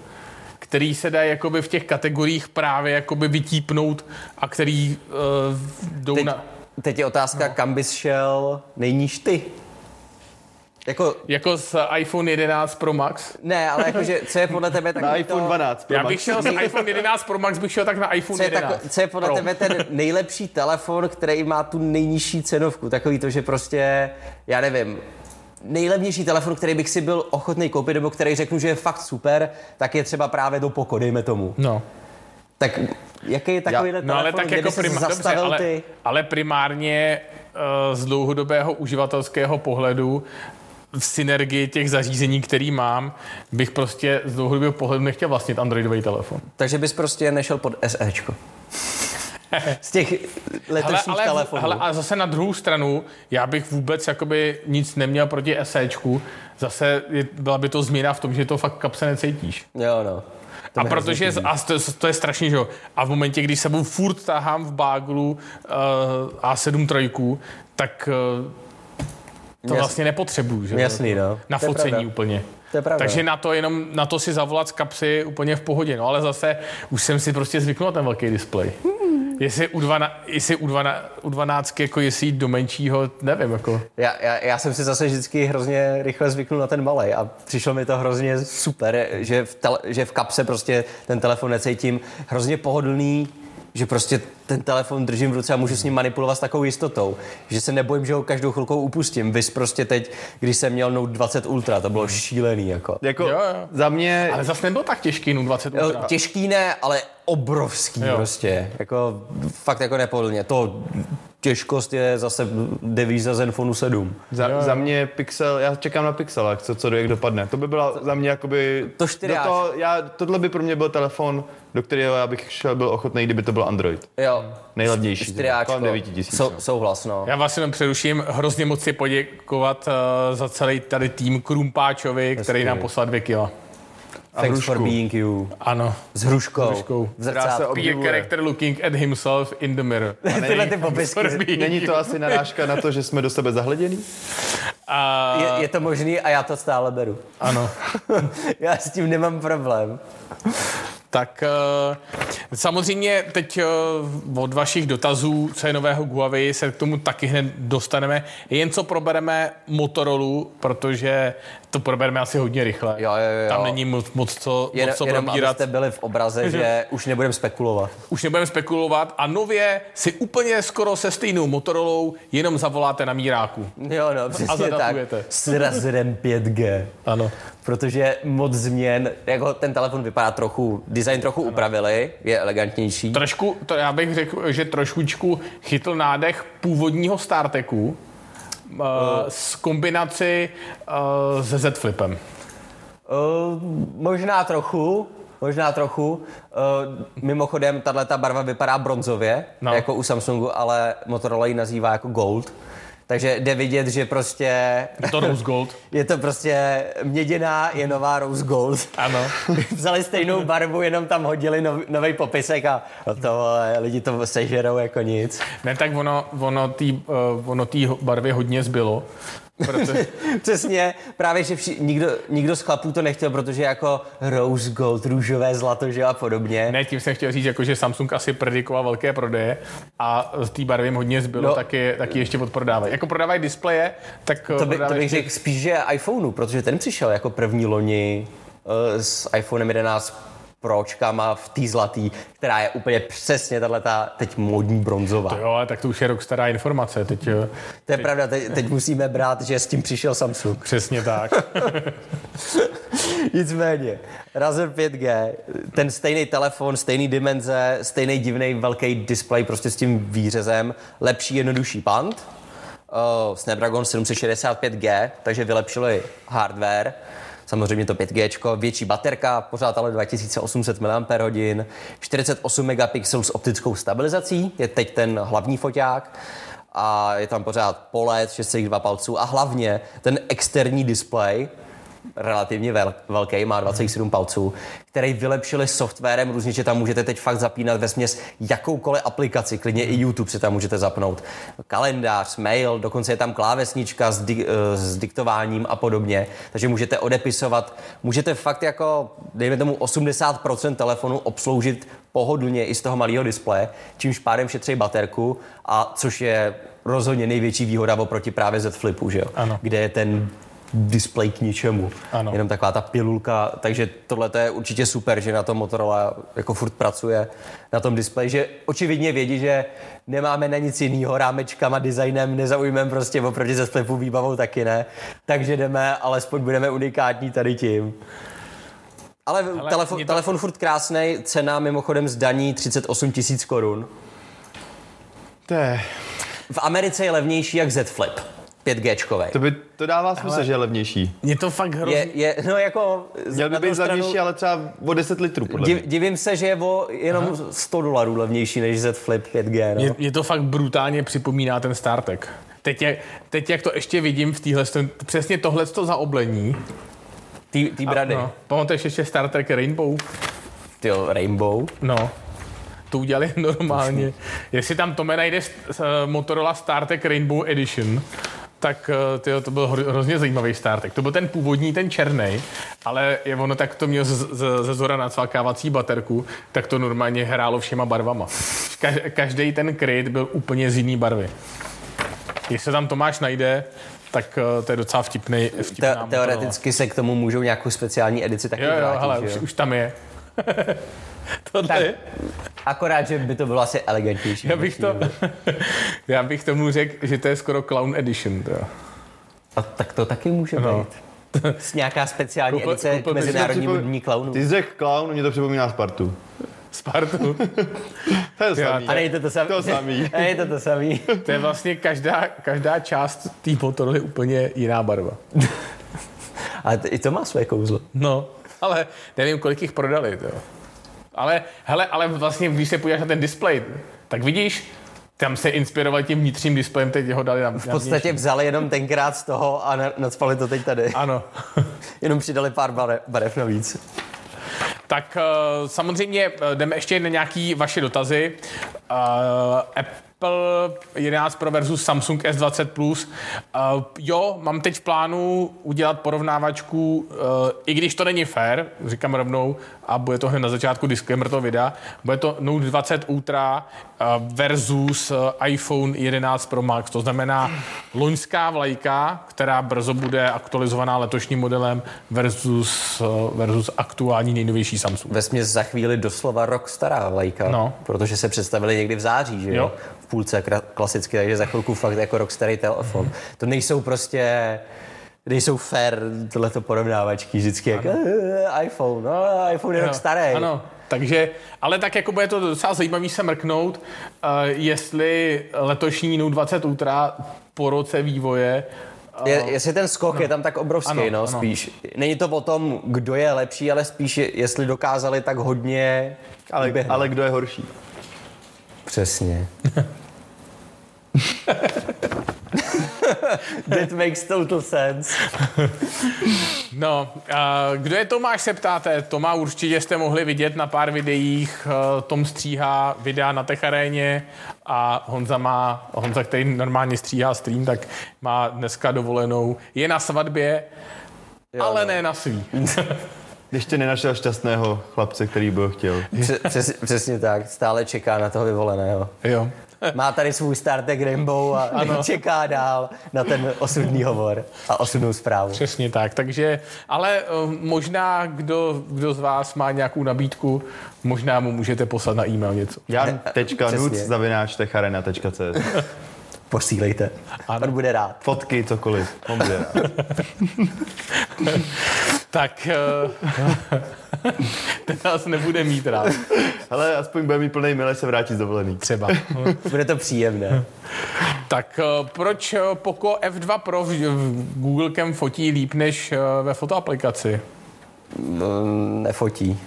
který se dá jakoby v těch kategoriích právě jakoby vytípnout a který uh, jdou Teď, na... teď je otázka, no. kam bys šel nejníž ty? Jako, Jako z iPhone 11 Pro Max. ne, ale jakože, co je podle (laughs) tebe Na takový iPhone to, 12 Pro Já Max. bych šel z iPhone 11 Pro Max, bych šel tak na iPhone co je, 11 tako, co je podle Pro. tebe ten (laughs) nejlepší telefon, který má tu nejnižší cenovku? Takový to, že prostě, já nevím, nejlevnější telefon, který bych si byl ochotný koupit, nebo který řeknu, že je fakt super, tak je třeba právě do Poco, dejme tomu. No. Tak jaký je takovýhle No ale telefon, tak kde jako prima, dobře, zastavil ale, ty? ale primárně uh, z dlouhodobého uživatelského pohledu v synergii těch zařízení, který mám, bych prostě z dlouhodobého pohledu nechtěl vlastnit Androidový telefon. Takže bys prostě nešel pod SEčko. (laughs) Z těch letošních ale, telefonů. hele, a zase na druhou stranu, já bych vůbec jakoby nic neměl proti SEčku. Zase je, byla by to změna v tom, že to fakt kapse necítíš. Jo, no. To A protože, hrozně a to, to je strašně, že jo. A v momentě, kdy sebou furt tahám v báglu uh, A7 trojku, tak uh, to Jas- vlastně nepotřebuju, že jo. Jasný, no. Na To focení pravda. úplně. To je pravda. Takže na to jenom, na to si zavolat z kapsy úplně v pohodě. No ale zase už jsem si prostě zvyknul na ten velký displej. Jestli u, 12, jestli u, 12, u 12 jako jestli jít do menšího, nevím, jako. Já, já, já jsem si zase vždycky hrozně rychle zvyknul na ten malej a přišlo mi to hrozně super, že v, tele, že v kapse prostě ten telefon necítím hrozně pohodlný, že prostě ten telefon držím v ruce a můžu s ním manipulovat s takovou jistotou, že se nebojím, že ho každou chvilkou upustím. Vys prostě teď, když jsem měl Note 20 Ultra, to bylo šílený jako. Jako Jo, jo. za mě, Ale zase nebyl tak těžký Nu 20 Jo, Ultra. Těžký ne, ale obrovský jo. prostě. Jako fakt jako nepohodlně. To těžkost je zase devíza Zenfonu 7. za, za mě Pixel, já čekám na Pixel, jak co, co do jak dopadne. To by byla za mě jakoby... To do čtyřáč. toho, já, tohle by pro mě byl telefon, do kterého já bych šel, byl ochotný, kdyby to byl Android. Jo. Nejlevnější. Čtyřáčko. Kolem 9 tisíc. Sou, souhlas, no. Já vás jenom přeruším. Hrozně moc si poděkovat uh, za celý tady tým Krumpáčovi, který nám poslal dvě kila. Thanks hrušku. for being you. Ano. S hruškou. hruškou. V zrcátku. Be a Obdivuje. character looking at himself in the mirror. (laughs) Tyhle ty popisky. Není to asi narážka na to, že jsme do sebe zahledění? A, Je, je to možný a já to stále beru. ano. (laughs) já s tím nemám problém. Tak eh, samozřejmě teď eh, od vašich dotazů, co je nového Huawei, se k tomu taky hned dostaneme. Jen co probereme Motorola, protože to probereme asi hodně rychle. Jo, jo, jo. Tam není moc, moc co, Jen, moc co jenom probírat. abyste byli v obraze, že (laughs) už nebudeme spekulovat. Už nebudeme spekulovat a nově si úplně skoro se stejnou Motorolou jenom zavoláte na míráku. Jo, no, přesně tak. zadatujete. S razerem 5G. Ano. Protože moc změn, jako ten telefon vypadá trochu, design trochu upravili, je elegantnější. Trošku, to já bych řekl, že trošičku chytl nádech původního StarTechu uh, s kombinaci uh, se Z Flipem. Uh, možná trochu, možná trochu. Uh, mimochodem, tahle ta barva vypadá bronzově, no. jako u Samsungu, ale Motorola ji nazývá jako gold. Takže jde vidět, že prostě Je to Rose Gold. (laughs) je to prostě měděná je nová rose gold. Ano. (laughs) Vzali stejnou barvu, jenom tam hodili nov, nový popisek a to vole, lidi to sežerou jako nic. Ne, tak ono, ono té uh, ono tý barvy hodně zbylo. Protože, (laughs) Přesně, právě, že vši, nikdo, nikdo z chlapů to nechtěl, protože jako rose gold, růžové zlato, že a podobně. ne, tím jsem chtěl říct, jako, že Samsung asi predikoval velké prodeje a z té barvy jim hodně zbylo, No. taky, taky ještě odprodávají. Jako prodávají displeje, tak To, by, to bych ještě- řekl spíš, že iPhoneu, protože ten přišel jako první loni uh, s iPhonem 11 Pročkama v té zlatý, která je úplně přesně tahle teď modní bronzová. Jo, ale tak to už je rok stará informace, teď eh, To je pravda, teď, teď musíme brát, že s tím přišel Samsung. přesně tak. (laughs) Nicméně, Razer 5G, ten stejný telefon, stejný dimenze, stejný divný velký displej prostě s tím výřezem, lepší, jednodušší pant, uh, Snapdragon 765G, takže vylepšili hardware, samozřejmě to 5G, větší baterka, pořád ale 2800 mAh, 48 megapixelů s optickou stabilizací, je teď ten hlavní foťák, a je tam pořád POLED 6,2 palců a hlavně ten externí displej, relativně vel, velký, má 27 palců, který vylepšili softwarem různě, že tam můžete teď fakt zapínat ve směs jakoukoliv aplikaci, klidně i YouTube si tam můžete zapnout. Kalendář, mail, dokonce je tam klávesnička s, di, eh, s diktováním a podobně, takže můžete odepisovat, můžete fakt jako, dejme tomu 80% telefonu obsloužit pohodlně i z toho malého displeje, čímž pádem šetří baterku, a což je rozhodně největší výhoda oproti právě Z Flipu, že jo? Ano. kde je ten display k ničemu. Ano. Jenom taková ta pilulka, takže tohle je určitě super, že na tom Motorola jako furt pracuje na tom displeji, že očividně vědí, že nemáme na nic jiného, rámečkama, designem, nezaujmeme prostě oproti ze flipu výbavou taky ne, takže jdeme, alespoň budeme unikátní tady tím. Ale, Ale telefon, to- telefon furt krásný, cena mimochodem zdaní 38 tisíc korun. To, je, V Americe je levnější jak Z Flip, 5G. to, by, to dává smysl, že je levnější. Je to fakt hrozný. Je, je, no jako... Měl by být druhou levnější, ale třeba o 10 litrů, podle Div, mě. divím se, že je o jenom Aha. 100 dolarů levnější než Z Flip 5G. No. Mě, mě to fakt brutálně připomíná ten StarTech. Teď, je, teď jak to ještě vidím v téhle, přesně tohle to zaoblení. Tý, tý brady. No, pamatuješ ještě Star Trek Rainbow? Tyjo, Rainbow. No, to udělali (laughs) normálně. Jestli tam Tome najde s- s, eh, Motorola StarTech Rainbow Edition, tak eh, tyjo, to byl hro- hrozně zajímavý StarTech. To byl ten původní, ten černý, ale je ono tak to mělo ze zora nacvakávací baterku, tak to normálně hrálo všema barvama. Kaž- Každý ten kryt byl úplně z jiný barvy. Jestli tam Tomáš najde, tak eh, to je docela vtipný. Te, teoreticky se k tomu můžou nějakou speciální edici taky Jo, jo, vrátit, hele, už, už tam je. (laughs) Tohle Tak, je. Akorát, že by to bylo asi elegantnější. Já bych, to, (laughs) já bych tomu řekl, že to je skoro Clown Edition. To. A tak to taky může No. být. S nějaká speciální Koupil- edice k koupil bych si Mezinárodnímu dní klaunů. Ty jsi řekl clown, mě to připomíná Spartu. Spartu. (laughs) To je samý. A nejde to samý. To samý. (laughs) A nejde to samý. To je vlastně každá, každá část té Motorola úplně jiná barva. Ale to, i to má své kouzlo. No, ale nevím, kolik jich prodali. To. Ale, hele, ale vlastně, když se podíváš na ten displej, tak vidíš, tam se inspirovali tím vnitřním displejem, teď ho dali na, V podstatě vzali jenom tenkrát z toho a na- nacpali to teď tady. Ano. (laughs) Jenom přidali pár barev, barev navíc. Tak uh, samozřejmě eh, jdeme ještě na nějaké vaše dotazy. Uh, Apple 11 Pro versus Samsung S20 Plus. Uh, jo, mám teď v plánu udělat porovnávačku, uh, i když to není fair, říkám rovnou, a bude to hned na začátku disclaimer toho videa, bude to Note 20 Ultra uh, versus uh, iPhone 11 Pro Max. To znamená loňská vlajka, která brzo bude aktualizovaná letošním modelem versus, uh, versus aktuální nejnovější Samsung. Ve směs za chvíli doslova rok stará vlajka, No. protože se představili někdy v září, že jo? Jo. Půlce klasicky, takže za chvilku fakt jako rok starý telefon. To nejsou prostě nejsou fair tohleto porovnávačky, vždycky jak "Eh, iPhone, no, iPhone je rok starý. Ano, takže, ale tak jako bude to docela zajímavý se mrknout, uh, jestli letošní Note 20 Ultra po roce vývoje Je, jestli ten skok je tam tak obrovský, Ano, no, ano. spíš. Není to o tom, kdo je lepší, ale spíš, je- jestli dokázali tak hodně Ale, uběhnout. ale kdo je horší? Přesně. (laughs) That makes total sense. (laughs) No, a kdo je Tomáš, se ptáte. Toma určitě jste mohli vidět na pár videích. eh, Tom stříhá videa na Techaréně a Honza má, Honza, který normálně stříhá stream, tak má dneska dovolenou. Je na svatbě, jo, ale no. ne na svý. (laughs) Ještě nenašel šťastného chlapce, který by ho chtěl. Přes, přes, přesně tak, stále čeká na toho vyvoleného. jo. Má tady svůj startek Rainbow a (laughs) ano. čeká dál na ten osudný hovor a osudnou zprávu. Přesně tak, takže, ale uh, možná kdo, kdo z vás má nějakou nabídku, možná mu můžete poslat na e-mail něco. Jan.nuc Přesně. zavináč techarena.cz (laughs) Posílejte. Ano. On bude rád. Fotky, cokoliv. On bude rád. (laughs) Tak uh, (laughs) ten nás nebude mít rád, Ale aspoň bude mít plný mile se vrátit z dovolený. třeba. (laughs) Bude to příjemné. Tak uh, proč uh, Poco F2 Pro v, v Google Cam fotí líp než uh, ve fotoaplikaci? Mm, Nefotí.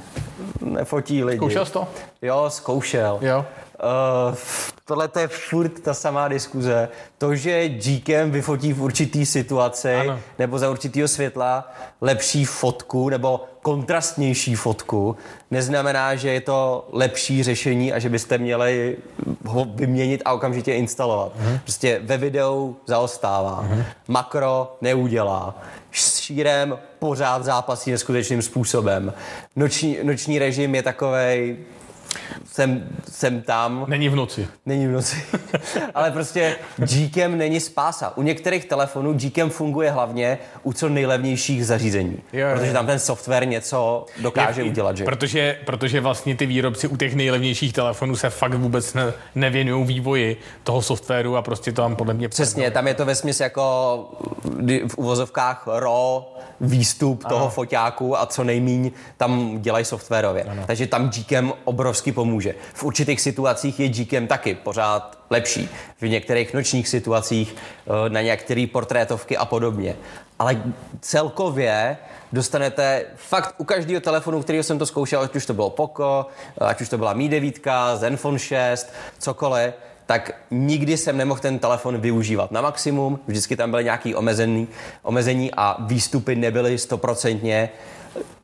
Nefotí lidi. Zkoušel jsi to? Jo, zkoušel. Jo. Uh, tohle to je furt ta samá diskuze. To, že Gcam vyfotí v určitý situaci Ano. nebo za určitýho světla lepší fotku nebo kontrastnější fotku, neznamená, že je to lepší řešení a že byste měli ho vyměnit a okamžitě instalovat. Prostě ve videu zaostává. Makro neudělá. S šírem pořád zápasí neskutečným způsobem. Noční, noční režim je takovej jsem, jsem tam, Není v noci. není v noci. (laughs) Ale prostě Gcam není spása. U některých telefonů Gcam funguje hlavně u co nejlevnějších zařízení. Jo, protože jo. tam ten software něco dokáže udělat, že? Protože, protože vlastně ty výrobci u těch nejlevnějších telefonů se fakt vůbec ne, nevěnují vývoji toho softwaru a prostě to tam podle mě Přesně, tam je to ve jako kdy v uvozovkách raw výstup ano. toho foťáku a co nejmíň tam dělají softwarově. Ano. Takže tam Gcam obrovsky pomůže. V určitých situacích je Gcam taky pořád lepší. V některých nočních situacích eh, na některé portrétovky a podobně. Ale celkově dostanete fakt u každého telefonu, kterého jsem to zkoušel, ať už to bylo Poco, ať už to byla Mi 9, Zenfone 6, cokoliv, tak nikdy jsem nemohl ten telefon využívat na maximum, vždycky tam byly nějaké omezení, omezení a výstupy nebyly stoprocentně,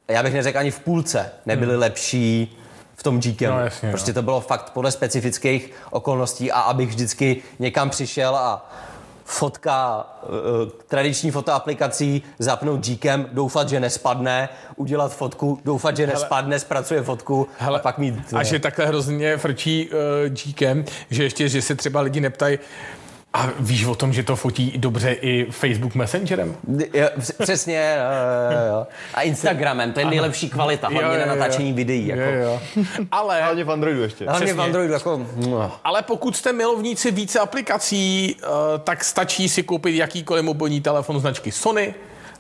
já bych neřekl ani v půlce, nebyly hmm. lepší v tom Gcam. No, jasně, prostě no. to bylo fakt podle specifických okolností a abych vždycky někam přišel a fotka uh, tradiční fotoaplikací, zapnout Gcam, doufat, že nespadne, udělat fotku, doufat, že nespadne, zpracuje fotku a pak mít... A že takhle hrozně frčí uh, Gcam, že ještě, že se třeba lidi neptají, a víš o tom, že to fotí dobře i Facebook Messengerem? Jo, př- přesně, jo, jo, jo. A Instagramem, to je nejlepší kvalita, hlavně Jo, jo, na jo. natáčení videí. Jako. Jo, jo. Ale, (laughs) Hlavně v Androidu ještě. Hlavně v. Androidu, jako... ale pokud jste milovníci více aplikací, uh, tak stačí si koupit jakýkoliv mobilní telefon značky Sony,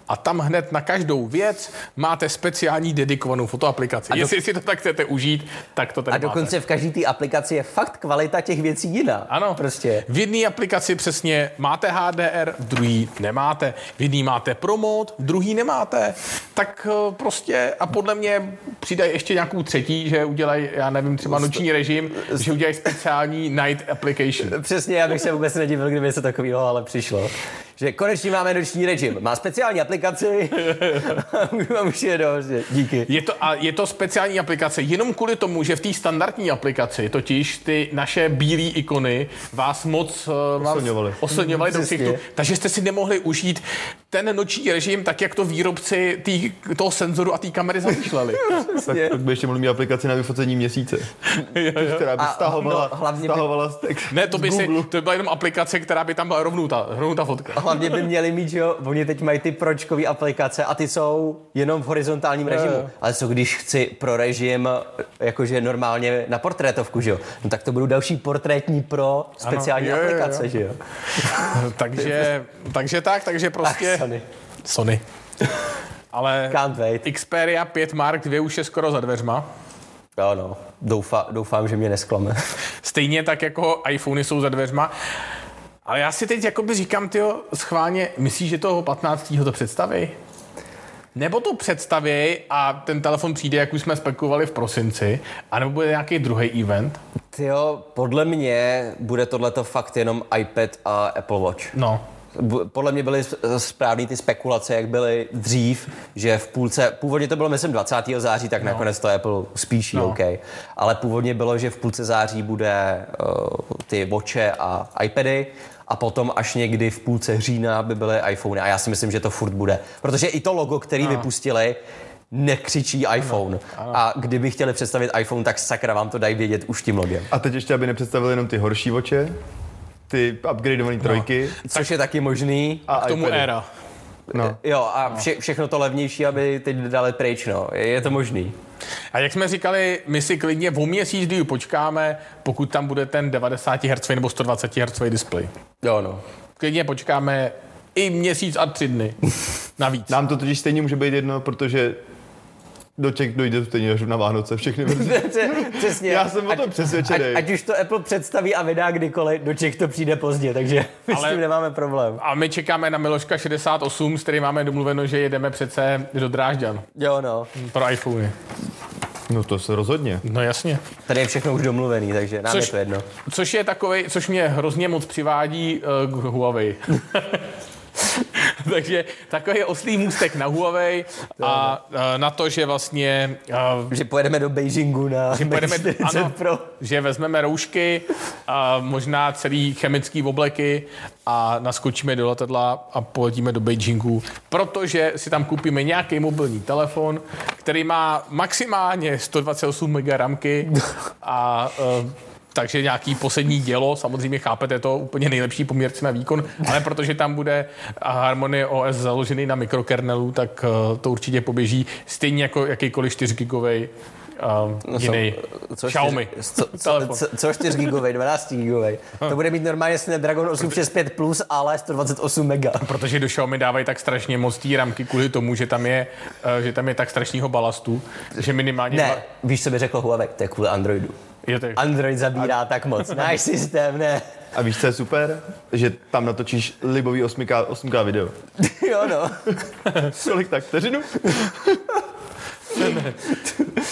a tam hned na každou věc máte speciální dedikovanou fotoaplikaci. do- Jestli si to tak chcete užít, tak to tady A dokonce v každé té aplikaci je fakt kvalita těch věcí jiná. Ano. Prostě. V jedné aplikaci přesně máte HDR, v druhý nemáte. V jedné máte promod, v druhý nemáte. Tak eh, prostě a podle mě přidají ještě nějakou třetí, že udělají, já nevím, třeba noční režim, že udělají speciální night application. Přesně, já bych se vůbec nedivil, kdyby se takového ale přišlo. Že konečně máme noční režim. Má speciální aplikaci. A (laughs) už je prostě. Díky. Je to, a je to speciální aplikace jenom kvůli tomu, že v té standardní aplikaci totiž ty naše bílé ikony vás moc eh, Oslňovaly. oslňovaly do Přesně. ksichtu, takže jste si nemohli užít ten noční režim tak, jak to výrobci tý, toho senzoru a té kamery zamýšleli. (laughs) Tak, tak by ještě mohli mít aplikaci na vyfocení měsíce, která by A- stahovala, no, hlavně by- stahovala text Ne, to by si, to by byla jenom aplikace, která by tam byla rovnou ta, rovnou ta fotka. A hlavně by měli mít, že jo, oni teď mají ty pročkové aplikace a ty jsou jenom v horizontálním režimu. jo. Ale co když chci pro režim, jakože normálně na portrétovku, že jo? No tak to budou další portrétní pro speciální jo, jo, jo. aplikace, že jo? (laughs) takže, takže tak, takže prostě... Sony. Sony. Ale Can't wait. Xperia 5 Mark 2 už je skoro za dveřma. Jo, no. Doufa, doufám, že mě nesklame. (laughs) Stejně tak jako iPhony jsou za dveřma. Ale já si teď jakoby říkám, tyjo, schválně, myslíš, že toho 15. to představí? Nebo to představí a ten telefon přijde, jak už jsme spekulovali v prosinci, anebo bude nějaký druhý event? Jo, podle mě bude tohleto fakt jenom iPad a Apple Watch. No, Podle mě byly s- správný ty spekulace, jak byly dřív, že v půlce, původně to bylo myslím 20. září, tak nakonec to Apple spíší, no. OK. Ale původně bylo, že v půlce září bude uh, ty Watche a iPady a potom až někdy v půlce října by byly iPhony. A já si myslím, že to furt bude. Protože i to logo, který no. vypustili, nekřičí iPhone. Ano, ano. A kdyby chtěli představit iPhone, tak sakra vám to dají vědět už tím logem. A teď ještě, aby nepředstavili jenom ty horší oče, ty upgradeované trojky. Což je taky možný. A K tomu iPady. éra. No. Jo, a vše, všechno to levnější, aby teď dali pryč, no. Je, je to možný. A jak jsme říkali, my si klidně o měsíc díl počkáme, pokud tam bude ten 90 Hz nebo 120 Hz display. Jo, no. Klidně počkáme i měsíc a tři dny. (laughs) Navíc. Nám to totiž stejně může být jedno, protože do Čech dojde stejně až na Vánoce všechny (laughs) verze. Přesně. Já jsem o tom přesvědčený. Ať, ať, už to Apple představí a vydá kdykoliv, do Čech to přijde pozdě, takže (laughs) my Ale- s tím nemáme problém. A my čekáme na Miloška 68, s kterým máme domluveno, že jedeme přece do Drážďan Jo, no. pro iPhony. No to se rozhodně. No jasně. Tady je všechno už domluvený, takže nám Což- je to jedno. Což je takový, což mě hrozně moc přivádí uh, k Huawei. (laughs) (laughs) Takže takový oslý můstek na Huawei a uh, na to, že vlastně uh, Že pojedeme do Beijingu na že pojedeme, Mate 40 ano, Pro. že vezmeme roušky, a možná celý chemický obleky a naskočíme do letadla a poletíme do Beijingu, protože si tam koupíme nějaký mobilní telefon, který má maximálně 128 MB ramky (laughs) a uh, takže nějaký poslední dělo, samozřejmě chápete to, úplně nejlepší poměr na výkon, ale protože tam bude Harmony OS založený na mikrokernelu, tak uh, to určitě poběží stejně jako jakýkoliv 4 gigový uh, jiný Co, Xiaomi. Co, co, co, co 4 gigovej, 12 gigovej. To bude mít normálně Snapdragon 865 plus, ale 128 mega. Protože do Xiaomi dávají tak strašně moc té ramky kvůli tomu, že tam je, eh, že tam je tak strašného balastu, že minimálně... Ne, dva- víš, co by řekl Huawei? To je kvůli Androidu. Je Android zabírá tak moc. (laughs) Náš systém, ne. A víš, co je super? Že tam natočíš libový 8K, 8K video. (laughs) Jo, no. Kolik tak? Vteřinu? (laughs)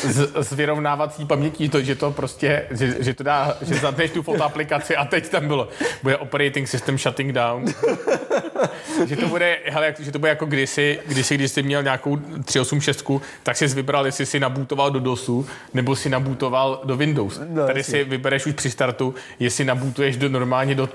z, z vyrovnávací pamětí to, že to prostě, že, že to dá, že zapneš tu fotoaplikaci a teď tam bylo, bude operating system shutting down. že to bude, hele, že to bude jako kdysi, kdysi, když jsi měl nějakou 386, tak jsi vybral, jestli si nabootoval do DOSu, nebo si nabootoval do Windows. No, Tady si vybereš už při startu, jestli nabootuješ do normálně do,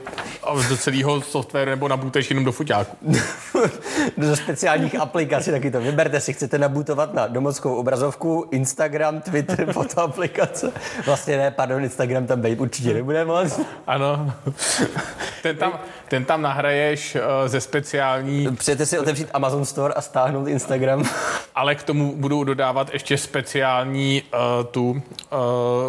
do celého softwaru, nebo nabootuješ jenom do foťáku. (laughs) Do speciálních aplikací taky to. Vyberte si, chcete nabutovat na domovskou obrazovku, Instagram, Twitter, (laughs) fotoaplikace. Vlastně ne, pardon, Instagram tam být určitě nebude moc. Ano. (laughs) ten, tam, ten tam nahraješ uh, ze speciální Přijete si otevřít Amazon Store a stáhnout Instagram. (laughs) ale k tomu budou dodávat ještě speciální uh, tu uh,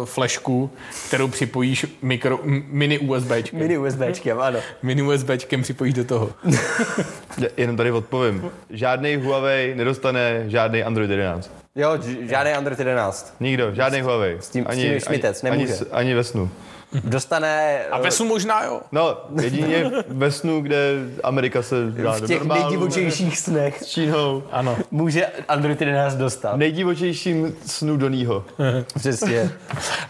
flešku, kterou připojíš mikro, mini USBčkem. Mini USBčkem, ano. Mini USBčkem připojíš do toho. (laughs) Jenom tady odpovím. Žádný Huawei nedostane žádný Android 11. Jo, žádný Android 11. Nikdo, žádný Huawei. S tím- s tím šmitec, ani, nemůže. s- ani ve snu. Dostane A eh, Vesu možná jo. No, jedině ve snu, kde Amerika se dá v těch normálu, nejdivočejších snech s Čínou. Ano. může Android 11 dostat. Nejdivočejším snu Donýho. (laughs) Přesně.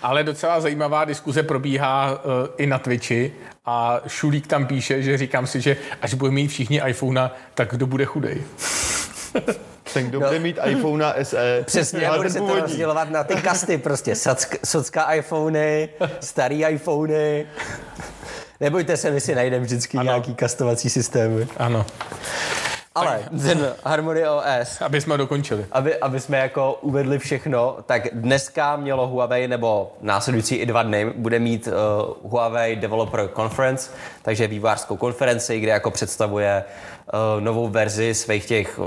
Ale docela zajímavá diskuze probíhá uh, i na Twitchi a Šulík tam píše, že říkám si, že až budeme mít všichni iPhone, tak kdo bude chudej. Ten, kdo bude mít iPhone SE, Přesně, ale bude se to rozdělovat na ty kasty prostě. Socka, socka iPhony, starý iPhony. Nebojte se, my si najdeme vždycky ano. nějaký kastovací systémy. Ano. Ale ten Harmony OS, Aby jsme dokončili. aby, aby jsme jako uvedli všechno, tak dneska mělo Huawei, nebo následující i dva dny, bude mít uh, Huawei Developer Conference, takže vývářskou konferenci, kde jako představuje uh, novou verzi svých těch, uh,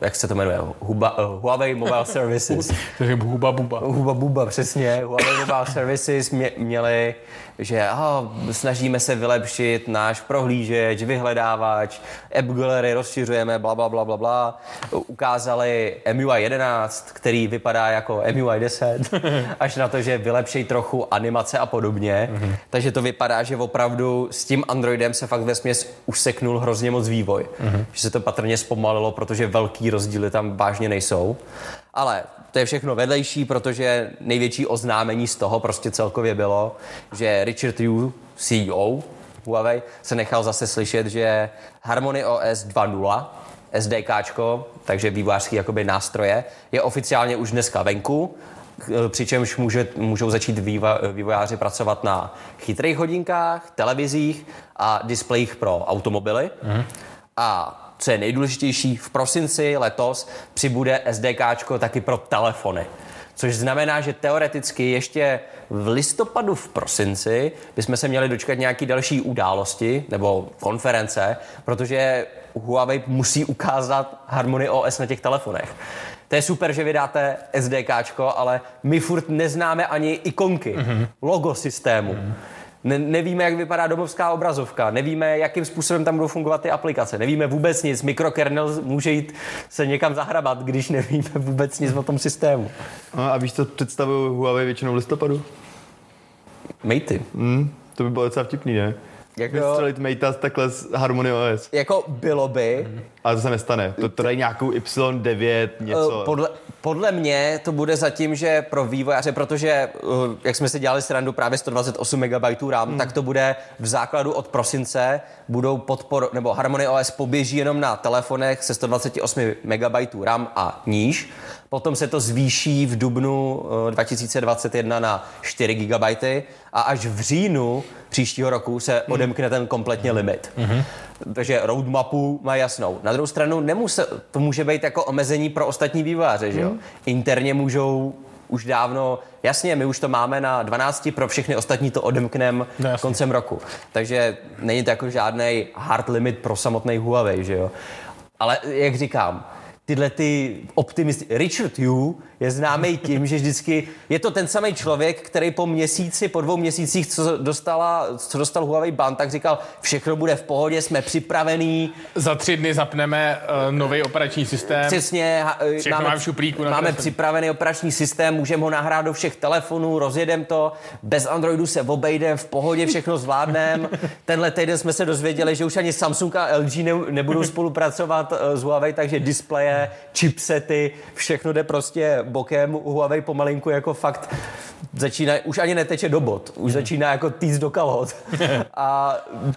jak se to jmenuje, Huba, uh, Huawei Mobile Services. (laughs) Takže huba buba. Huba buba, přesně. Huawei Mobile Services mě, měli, že aha, snažíme se vylepšit náš prohlížeč, vyhledávač, App Gallery rozšiřujeme, bla, bla, bla, bla, bla. Ukázali MUI 11, který vypadá jako MUI 10, (laughs) až na to, že vylepší trochu animace a podobně. Mm-hmm. Takže to vypadá, že opravdu s tím Androidem se fakt ve směs useknul hrozně moc vývoj. Mm-hmm. Že se to patrně zpomalilo, protože velký rozdíly tam vážně nejsou. Ale to je všechno vedlejší, protože největší oznámení z toho prostě celkově bylo, že Richard Yu, CEO, Huawei se nechal zase slyšet, že Harmony OS 2.0, SDKčko, takže vývojářský jakoby nástroje, je oficiálně už dneska venku, přičemž může, můžou začít výva, vývojáři pracovat na chytrých hodinkách, televizích a displejích pro automobily. A co je nejdůležitější, v prosinci letos přibude SDKčko taky pro telefony. Což znamená, že teoreticky ještě v listopadu, v prosinci bychom se měli dočkat nějaký další události nebo konference, protože Huawei musí ukázat Harmony OS na těch telefonech. To je super, že vydáte SDKčko, ale my furt neznáme ani ikonky, mm-hmm. logo systému. Mm-hmm. Ne, nevíme, jak vypadá domovská obrazovka, nevíme, jakým způsobem tam budou fungovat ty aplikace, nevíme vůbec nic. Mikrokernel může jít se někam zahrabat, když nevíme vůbec nic o tom systému. No, a víš, co představují Huawei většinou v listopadu? Matey. Hm, to by bylo docela vtipný, ne? Jako, Vystřelit Mate takhle z Harmony OS. jako bylo by, Ale to se nestane. To, to dají nějakou Y9, něco. Eh, Podle, podle mě to bude zatím, že pro vývojáře, protože eh, jak jsme si dělali srandu právě 128 MB RAM, hmm. tak to bude v základu od prosince budou podpor, nebo Harmony OS poběží jenom na telefonech se 128 MB RAM a níž. Potom se to zvýší v dubnu eh, 2021 na 4 GB a až v říjnu příštího roku se odemkne ten kompletně limit. Takže roadmapu má jasnou. Na druhou stranu nemuse, to může být jako omezení pro ostatní vývojáře, že jo? Interně můžou už dávno, jasně, my už to máme na 12, pro všechny ostatní to odemkneme No, koncem roku. Takže není to jako žádný hard limit pro samotný Huawei, že jo? Ale jak říkám, tyhle ty optimisty... Richard Yu je známý tím, že vždycky je to ten samý člověk, který po měsíci, po dvou měsících, co, dostala, co dostal Huawei ban, tak říkal, všechno bude v pohodě, jsme připravení, Za tři dny zapneme uh, nový operační systém. Přesně, eh, Všechno máme v šuplíku máme připravený operační systém, můžeme ho nahrát do všech telefonů, rozjedem to, bez Androidu se obejdem, v pohodě všechno zvládneme. (laughs) Tenhle týden jsme se dozvěděli, že už ani Samsung a LG ne, nebudou spolupracovat eh, s Huawei, takže displeje, chipsety, všechno jde prostě bokem. Huawei pomalinku jako fakt začíná, už ani neteče do bod, už začíná jako týz do kalhot. (laughs) A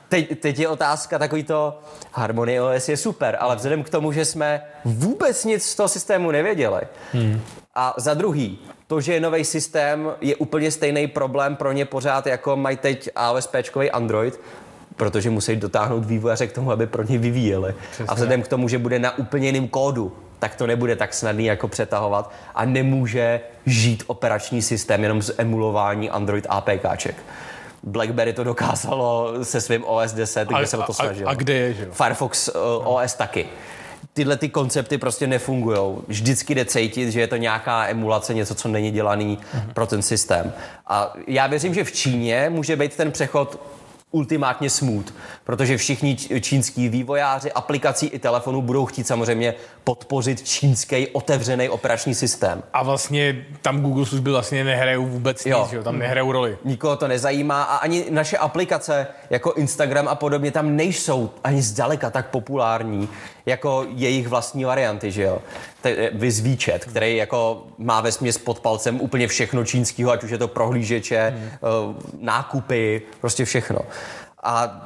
teď, teď je otázka takový to, Harmony OS je super, ale vzhledem k tomu, že jsme vůbec nic z toho systému nevěděli, a za druhý, to, že je nový systém, je úplně stejný problém pro ně pořád, jako mají teď AOSPčkový Android, protože musí dotáhnout vývojáře k tomu, aby pro ně vyvíjeli. A vzhledem k tomu, že bude na úplně jiném kódu, tak to nebude tak snadný jako přetahovat a nemůže žít operační systém jenom z emulování Android APKček. BlackBerry to dokázalo se svým OS 10, kde se o to snažil. a, a kde je, že jo? Firefox uh, OS taky. Tyhle ty koncepty prostě nefungují. Vždycky jde cítit, že je to nějaká emulace, něco, co není dělaný mm-hmm. pro ten systém. A já věřím, že v Číně může být ten přechod ultimátně smooth, protože všichni čínský vývojáři aplikací i telefonů budou chtít samozřejmě podpořit čínský otevřený operační systém. A vlastně tam Google služby vlastně nehrajou vůbec Jo. nic, jo? Tam nehrajou roli. Nikoho to nezajímá a ani naše aplikace jako Instagram a podobně tam nejsou ani zdaleka tak populární jako jejich vlastní varianty, že jo. WeChat, který jako má ve směs pod palcem úplně všechno čínského, ať už je to prohlížeče, hmm. nákupy, prostě všechno. A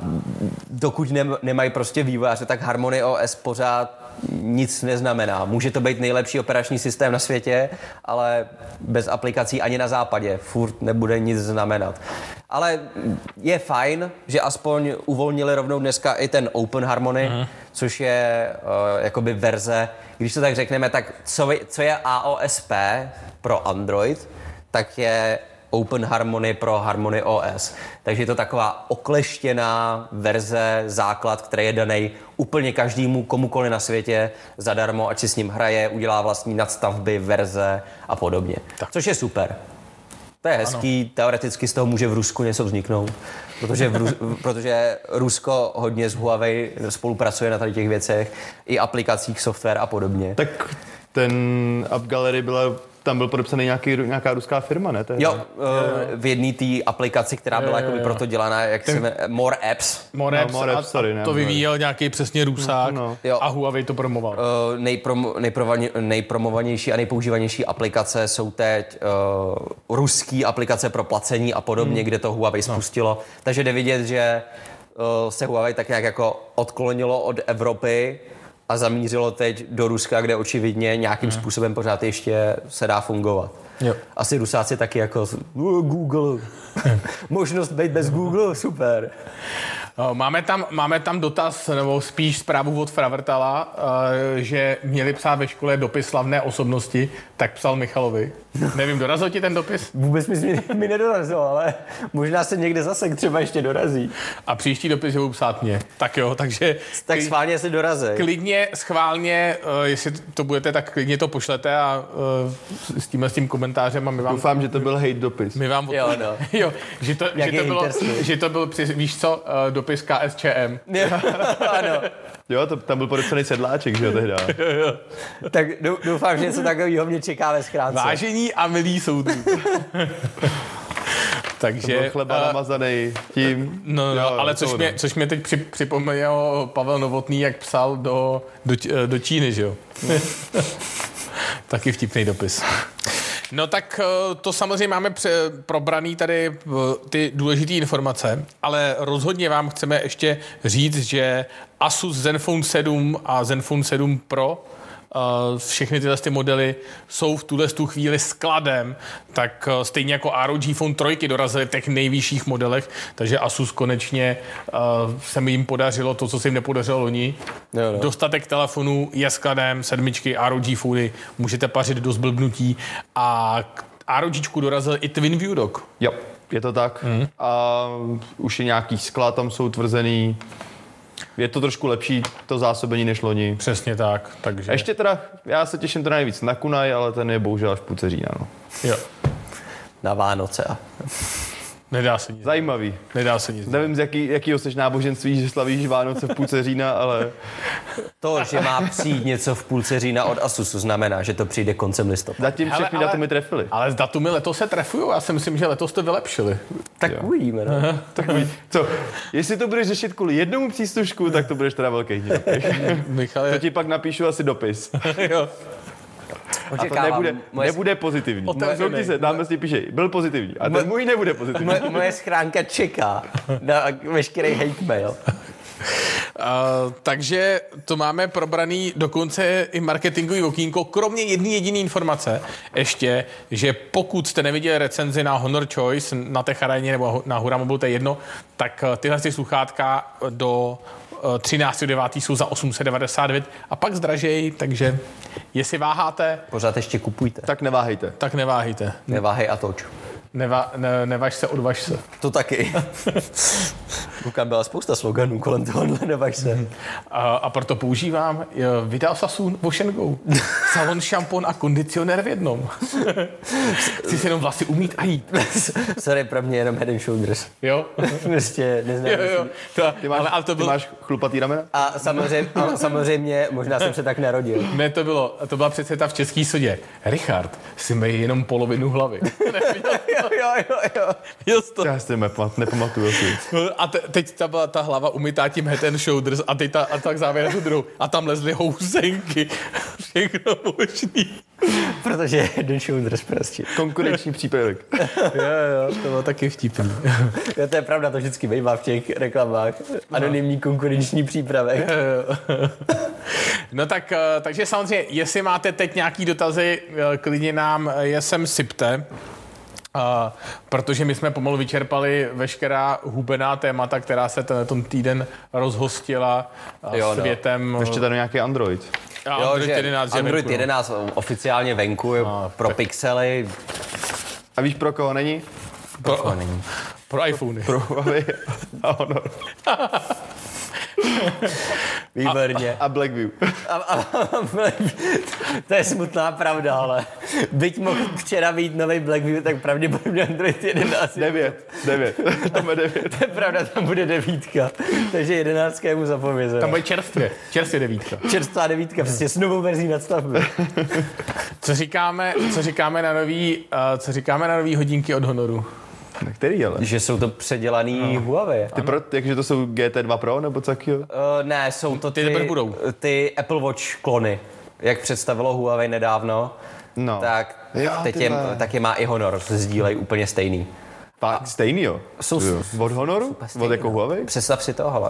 dokud nem- nemají prostě vývojáře, tak Harmony OS pořád nic neznamená. Může to být nejlepší operační systém na světě, ale bez aplikací ani na západě furt nebude nic znamenat. Ale je fajn, že aspoň uvolnili rovnou dneska i ten Open Harmony, uh-huh. což je uh, jakoby verze, když to tak řekneme, tak co, co je AOSP pro Android, tak je Open Harmony pro Harmony OS. Takže je to taková okleštěná verze, základ, který je daný úplně každému, komukoli na světě, zadarmo, ať si s ním hraje, udělá vlastní nadstavby, verze a podobně. Tak. Což je super. To je hezký, ano. teoreticky z toho může v Rusku něco vzniknout, protože, v Rus, (laughs) protože Rusko hodně s Huawei spolupracuje na tady těch věcech, i aplikacích, software a podobně. Tak ten App Gallery byla, tam byl podepsaný nějaký, nějaká ruská firma, ne? Tehdy? Jo, eh, v jedné té aplikaci, která byla jakoby proto dělaná, jak se jmenuje, More Apps, More No, Apps More a, Apps, sorry, ne, to More. vyvíjel nějaký přesně Rusák No. Jo. a Huawei to promoval. Eh, nejprom, nejpromovaně- nejpromovanější a nejpoužívanější aplikace jsou teď uh, ruský aplikace pro placení a podobně, hmm. kde to Huawei spustilo. Takže jde vidět, že uh, se Huawei tak nějak jako odklonilo od Evropy a zamířilo teď do Ruska, kde očividně nějakým hmm. způsobem pořád ještě se dá fungovat. Jo. Asi Rusáci taky jako "Uh, Google. (laughs) Možnost být bez Google, super. Eh, Máme tam, máme tam dotaz, nebo spíš zprávu od Fravrtala, eh, že měli psát ve škole dopis slavné osobnosti, tak psal Michalovi. Nevím, dorazil ti ten dopis? Vůbec mi, mi, mi nedorazil, ale možná se někde zase třeba ještě dorazí. A příští dopis budu psát mě. Tak jo, takže Tak schválně si dorazí. klidně, schválně, eh, jestli to budete, tak klidně to pošlete a s tímhle s tím komentářem a my vám Doufám, že to byl hate dopis. My vám. Jo, no. (laughs) jo že, to, že, to bylo, že to byl, víš co, eh, dopis KSČM. (laughs) ano. Jo, to, tam byl podepsaný sedláček, že jo, tehdy. (laughs) Tak dou- doufám, že něco takového mě čeká ve schránce. Vážení a milí soudů. (laughs) Takže... Byl chleba eh, namazaný tím. No, no, Jo, ale to což mě, což mě teď při, připomněl Pavel Novotný, jak psal do, do, do Číny, že jo? Taky vtipný dopis. No tak eh, to samozřejmě máme pře- probraný tady eh, ty důležité informace, ale rozhodně vám chceme ještě říct, že Asus Zenfone 7 a Zenfone 7 Pro všechny tyhle ty modely jsou v tuhle tu chvíli skladem, tak uh, stejně jako ROG Phone 3 dorazily v těch nejvyšších modelech, takže Asus konečně uh, se mi jim podařilo to, co se jim nepodařilo loni. Jo, no. Dostatek telefonů je skladem, sedmičky, ROG Phony, můžete pařit do zblbnutí a k ROGčku dorazil i Twin View Dock. Jo, je to tak. Mm. A už je nějaký skla, tam jsou tvrzený. Je to trošku lepší, to zásobení než loni. Přesně tak, takže... A ještě teda, já se těším teda nejvíc na Kunaj, ale ten je bohužel až v půlce října. No. Jo, Na Vánoce. Nedá se nic. Zajímavý. Nedá se nic. Nevím, z jaký, jakýho jsi náboženství, že slavíš Vánoce v půlce října, ale To, že má přijít něco v půlce října od Asusu, znamená, že to přijde koncem listopadu. zatím Hele, všechny ale- datumy trefily. Ale s datumy letos se trefují, já si myslím, že letos to vylepšili. Tak uvidíme, no. Takový, co, jestli to budeš řešit kvůli jednomu příslušku, tak to budeš teda velký hněv. (laughs) Michal, To ti pak napíšu asi dopis. (laughs) jo. A to Očekávám. nebude, moje, nebude pozitivní. Otevřený. Se, tam si píše, byl pozitivní. A ten můj nebude pozitivní. moje, moje schránka čeká na veškerý hate mail. (laughs) Uh, takže to máme probraný dokonce i marketingový okýnko, kromě jedné jediné informace ještě, že pokud jste neviděli recenzi na Honor Choice na té nebo na Hura Mobile, to je jedno, tak tyhle ty sluchátka do 13.9. jsou za 899 a pak zdražej, takže jestli váháte, Pořád ještě kupujte. Tak neváhejte. tak neváhejte. Neváhej a toč. Neva, ne, nevaž se, odvaž se. To taky. (laughs) Koukám, byla spousta sloganů kolem tohohle, nevaž se. A, a proto používám eh, Vidal Sasun Wash Go. Salon, šampon a kondicionér v jednom. (laughs) Chci si jenom vlasy umít a jít. (laughs) Sorry, pro mě jenom head and shoulders. Jo? Prostě neznám. jo, jo. To, Ty máš, ale, ale to ty bylo, máš chlupatý ramena? A samozřejmě, a samozřejmě, možná jsem se tak narodil. ne, to bylo, to byla přece ta v český sodě. Richard, si mej jenom polovinu hlavy. Jo, jo, jo, jo. To? Já si nepamat, nepamatuju si. A te, teď ta byla ta hlava umytá tím head and shoulders a teď ta, a tak závěr druhou. A tam lezly housenky. (laughs) Všechno možný. Protože head and shoulders prostě. Konkurenční příspěvek. (laughs) Jo, jo, to bylo taky vtipný. (laughs) Jo, to je pravda, to vždycky bývá v těch reklamách. Anonymní konkurenční přípravek. No tak, eh, takže samozřejmě, jestli máte teď nějaký dotazy, eh, klidně nám eh, je sem sypte. Uh, protože my jsme pomalu vyčerpali veškerá hubená témata, která se ten, ten týden rozhostila uh, Jo, no. světem. Ještě tady nějaký Android. a Jo, Android že 11, že Android venku, no. 11 oficiálně venku je pro pixely. A víš, pro koho není? Pro, pro iPhony. Pro Huawei a Honor. (laughs) Výborně. A Blackview. A, a, a, (laughs) to je smutná pravda, ale byť mohl včera být nový Blackview, tak pravděpodobně Android 11. je- Devět. Devět. (laughs) Tam je devět. To je pravda, tam bude devítka. Takže jedenáctka je mu zapovězená. Tam bude čerstvě, čerstvě devítka. Čerstvá devítka, přesně s novou verzí nadstavby. Co říkáme, co říkáme na nový, uh, co říkáme na nový hodinky od Honoru? Na který ale? Že jsou to předělaný no. Huawei. Ty pro, jakže to jsou GT2 Pro nebo co takového? Uh, ne, jsou to ty, teprve budou. ty Apple Watch klony, jak představilo Huawei nedávno. No. Tak, Jo, teď ty je, tak je má i Honor, sdílej úplně stejný. Tak, stejný jo. Jsou Jo. Od Honoru? stejný, Od jako no. Huawei? Představ si to, hele.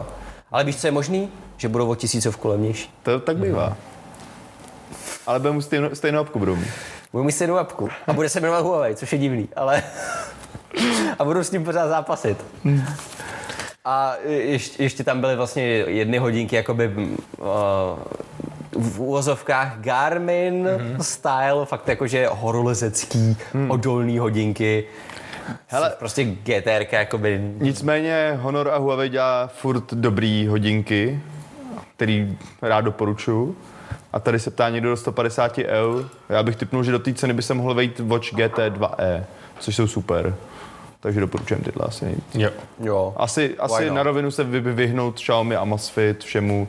Ale víš, co je možný? Že budou o tisícovku levnější. To tak bývá. Ale budeme mu stejnou, stejnou apku budou mít. Budu mít stejnou apku. A bude se jmenovat Huawei, což je divný, ale... a budu s ním pořád zápasit. A ještě, ještě tam byly vlastně jedny hodinky, jakoby uh, v úvozovkách Garmin mm-hmm. style, fakt jakože horolezecký, mm. odolný hodinky. Hele, prostě GTR, jakoby Nicméně Honor a Huawei dělá furt dobrý hodinky, který rád doporučuju. A tady se ptá někdo do 150 eur. Já bych typnul, že do té ceny by se mohl vejít Watch GT 2e, což jsou super. Takže doporučujem tyhle asi nejvíc. Jo. jo. Asi, asi na rovinu se vy, vyhnout Xiaomi, Amazfit, všemu.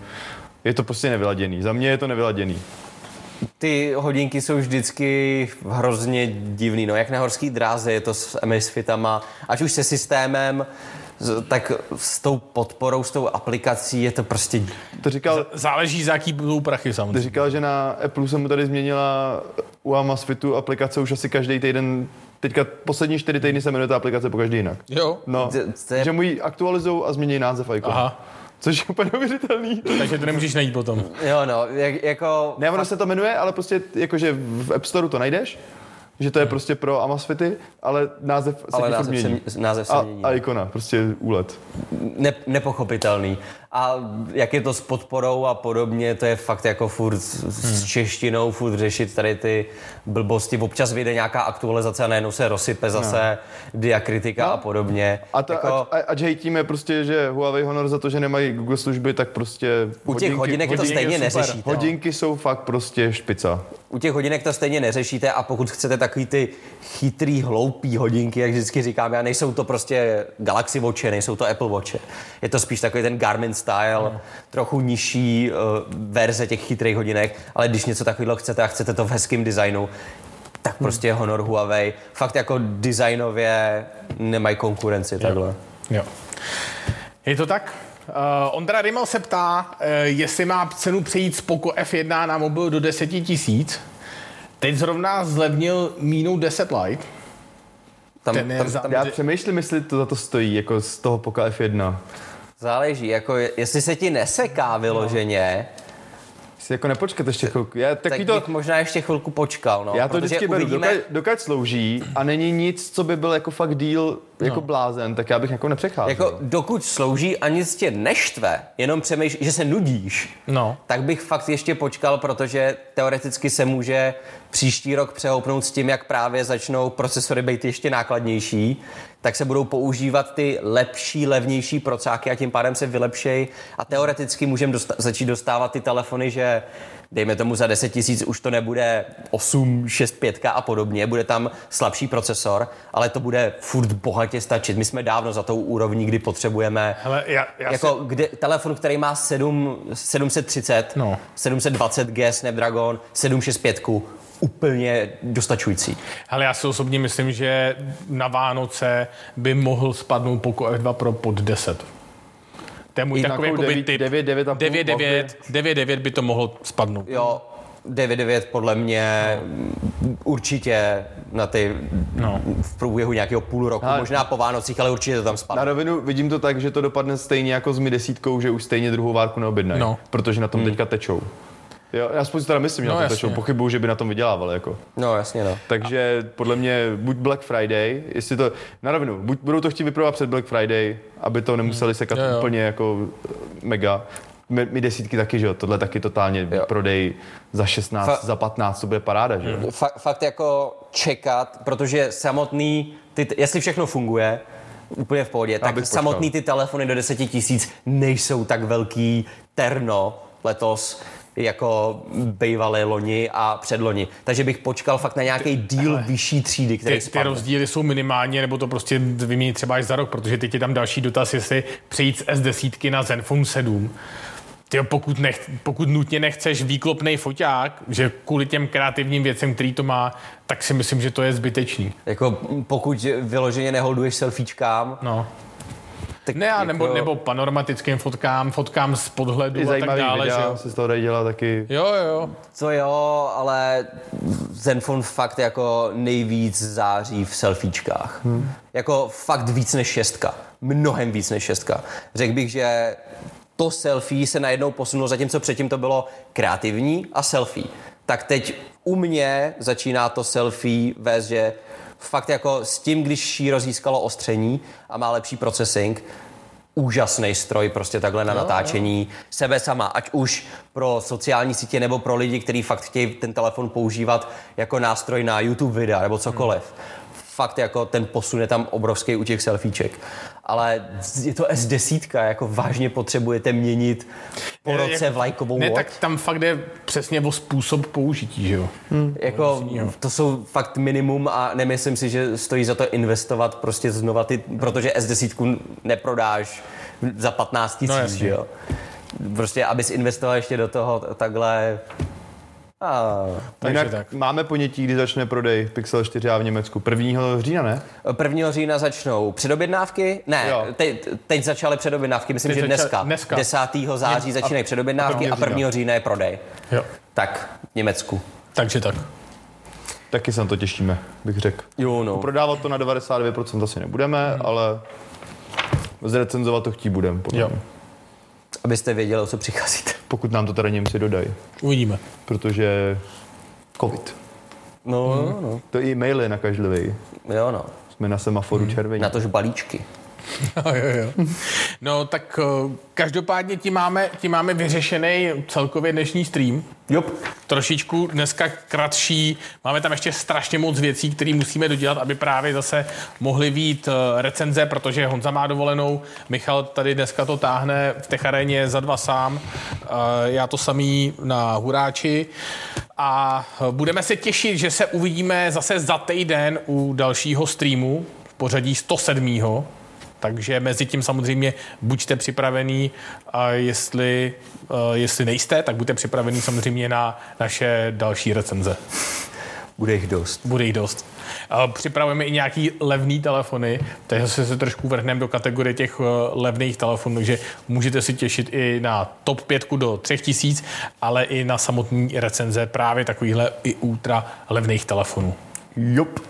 Je to prostě nevyladěný. Za mě je to nevyladěný. Ty hodinky jsou vždycky hrozně divný, no jak na horský dráze je to s Amazfitama, ať už se systémem, tak s tou podporou, s tou aplikací je to prostě... To říkal, Záleží, za jaký budou prachy ty samozřejmě. říkal, že na Apple se mu tady změnila u Amazfitu aplikace už asi každý týden. Teďka poslední čtyři týdny se jmenuje ta aplikace po každý jinak. Jo. No, To- je- že mu ji aktualizují a změní název ikonu. Aha. Což je úplně neuvěřitelný. Takže to nemůžeš najít potom. Jo no, jak, jako... Ne, ono se to jmenuje, ale prostě jakože v App Store to najdeš, že to je prostě pro Amazfity, ale název se Ale název se, mění. název se A, mění. a ikona, prostě úlet. ne, nepochopitelný. A jak je to s podporou a podobně, to je fakt jako furt s, Hmm. s češtinou, furt řešit tady ty blbosti. Občas vyjde nějaká aktualizace a najednou se rozsype zase diakritika a podobně. No. A to, jako, ať, ať hejtíme prostě, že Huawei Honor za to, že nemají Google služby, tak prostě u těch hodinek to hodinky stejně je super. neřešíte. no. hodinky jsou fakt prostě špica. U těch hodinek to stejně neřešíte a pokud chcete takový ty chytrý, hloupý hodinky, jak vždycky říkám, já nejsou to prostě Galaxy Watche, nejsou to Apple Watche. Je to spíš takový ten Garmin style, trochu nižší uh, verze těch chytrých hodinek, ale když něco takového chcete a chcete to v hezkém designu, tak prostě Honor Huawei fakt jako designově nemají konkurenci takhle. Jo. Je to tak? Uh, Ondra Rimmel se ptá, uh, jestli má cenu přejít z Poco F1 na mobil do 10 tisíc. Teď zrovna zlevnil mínu 10 Lite. Tam, Ten je tam, za- tam Já přemýšlím, jestli to za to stojí, jako z toho Poca F1. Záleží, jako je- jestli se ti neseká vyloženě, Si jako nepočkat ještě chvilku. Já, tak bych to, možná ještě chvilku počkal. No, já to protože vždycky beru, uvidíme, dokud, dokud slouží a není nic, co by byl jako fakt díl jako blázen, tak já bych jako nepřecházel. Jako dokud slouží a nic tě neštve, jenom přemýšlíš, že se nudíš, No. tak bych fakt ještě počkal, protože teoreticky se může příští rok přehoupnout s tím, jak právě začnou procesory být ještě nákladnější, tak se budou používat ty lepší, levnější procáky a tím pádem se vylepšejí a teoreticky můžeme dosta- začít dostávat ty telefony, že dejme tomu za 10 tisíc už to nebude 8, 6, 5 a podobně, bude tam slabší procesor, ale to bude furt bohatě stačit. My jsme dávno za tou úrovní, kdy potřebujeme Hele, já, já jako kde, telefon, který má 7, 730, No. 720G Snapdragon, 765, úplně dostačující. Hele, já si osobně myslím, že na Vánoce by mohl spadnout Poco F2 Pro pod 10. To je můj I takový jakoby devět- typ. devět, devět a půl 9,9. 9,9 by to mohlo spadnout. Jo, 9.9 podle mě no. určitě na ty No. v průběhu nějakého půl roku, Ale- možná po Vánocích, ale určitě to tam Na spadne. rovinu vidím to tak, že to dopadne stejně jako s Mi desítkou, že už stejně druhou várku neobjednají, No. protože na tom teďka tečou. Jo, já spoustu teda myslím, že No, na tom jasně. tečou, pochybuju, že by na tom vydělávali. Jako. No jasně no. Takže podle mě buď Black Friday, jestli to, na rovinu, buď budou to chtít vyprodat před Black Friday, aby to nemuseli sekat Jo, jo. úplně jako eh, mega. My, my desítky taky, že jo, tohle taky totálně Jo. prodej za 16, Fa- za 15, to bude paráda, že jo. Fakt, fakt jako čekat, protože samotný, ty, jestli všechno funguje, úplně v pohodě, tak bych počkal. samotný ty telefony do 10 tisíc nejsou tak velký terno letos, jako bývalé loni a předloni. Takže bych počkal fakt na nějaký díl vyšší třídy, který Ty, ty spadne. rozdíly jsou minimálně, nebo to prostě vyměnit třeba až za rok, protože teď je tam další dotaz, jestli přejít z S10 na Zenfone 7. Ty, pokud, nech, pokud nutně nechceš výklopný foťák, že kvůli těm kreativním věcem, který to má, tak si myslím, že to je zbytečný. Jako pokud vyloženě neholduješ selfiečkám, No. Tak Ne, a nebo, jako- nebo panoramatickým fotkám, fotkám z podhledu I a tak dále, že jo? se z toho dají dělat taky. Jo, jo. To jo, ale Zenfone fakt jako nejvíc září v selfiečkách. Hmm. Jako fakt víc než šestka. Mnohem víc než šestka. Řekl bych, že to selfie se najednou posunulo, zatímco předtím to bylo kreativní a selfie. Tak teď u mě začíná to selfie vést, že fakt jako s tím, když Shiro získalo ostření a má lepší processing, úžasný stroj prostě takhle na natáčení sebe sama, ať už pro sociální sítě nebo pro lidi, kteří fakt chtějí ten telefon používat jako nástroj na YouTube videa nebo cokoliv. Fakt jako ten posun je tam obrovský u těch selfieček. Ale je to S10, jako vážně potřebujete měnit po roce vlajkovou Ne, loď. tak tam fakt jde přesně o způsob použití, že jo? Jako, to jsou fakt minimum a nemyslím si, že stojí za to investovat prostě znova ty, protože S10 neprodáš za 15 tisíc, No, že jo. Prostě, abys investoval ještě do toho takhle... A, Takže Jinak tak. máme ponětí, kdy začne prodej Pixel 4a v Německu. 1. října, ne? 1. října začnou předobjednávky? Ne, Jo. te, teď začaly předobjednávky, myslím, Teď že dneska. dneska. 10. září začínají předobjednávky a 1. 1. října je prodej. jo. Tak, v Německu. Takže tak. Taky se na to těšíme, bych řekl. Jo, no. Prodávat to na 99% asi nebudeme, Hmm. ale zrecenzovat to chtít budeme, podle Jo. Abyste věděli, o co přicházíte. Pokud nám to teda Němci dodají, Uvidíme. protože covid. No, Hmm. no, no. To i e-mail je nakažlivý. Jo, no. Jsme na semaforu červení. Na tož balíčky. (laughs) Jo, jo, jo. No tak eh, každopádně ti máme, ti máme vyřešený celkově dnešní stream. Jo. Trošičku dneska kratší. Máme tam ještě strašně moc věcí, které musíme dodělat, aby právě zase mohly být eh, recenze, protože Honza má dovolenou. Michal tady dneska to táhne v Techaréně za dva sám. Eh, Já to samý na Huráči. A budeme se těšit, že se uvidíme zase za týden u dalšího streamu v pořadí 107. Takže mezi tím samozřejmě buďte připravený a jestli, uh, jestli nejste, tak buďte připravený samozřejmě na naše další recenze. Bude jich dost. Bude jich dost. Připravujeme i nějaký levný telefony, takže se, se trošku vrhneme do kategorie těch uh, levných telefonů, takže můžete si těšit i na top 5 do 3000, ale i na samotný recenze právě takovýchhle i ultra levných telefonů. Jop.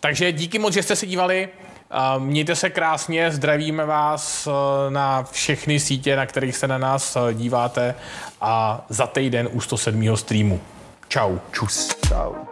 Takže díky moc, že jste se dívali. Mějte se krásně, zdravíme vás eh, na všechny sítě, na kterých se na nás eh, díváte a za týden u 107. streamu. Čau. Čus. Čau.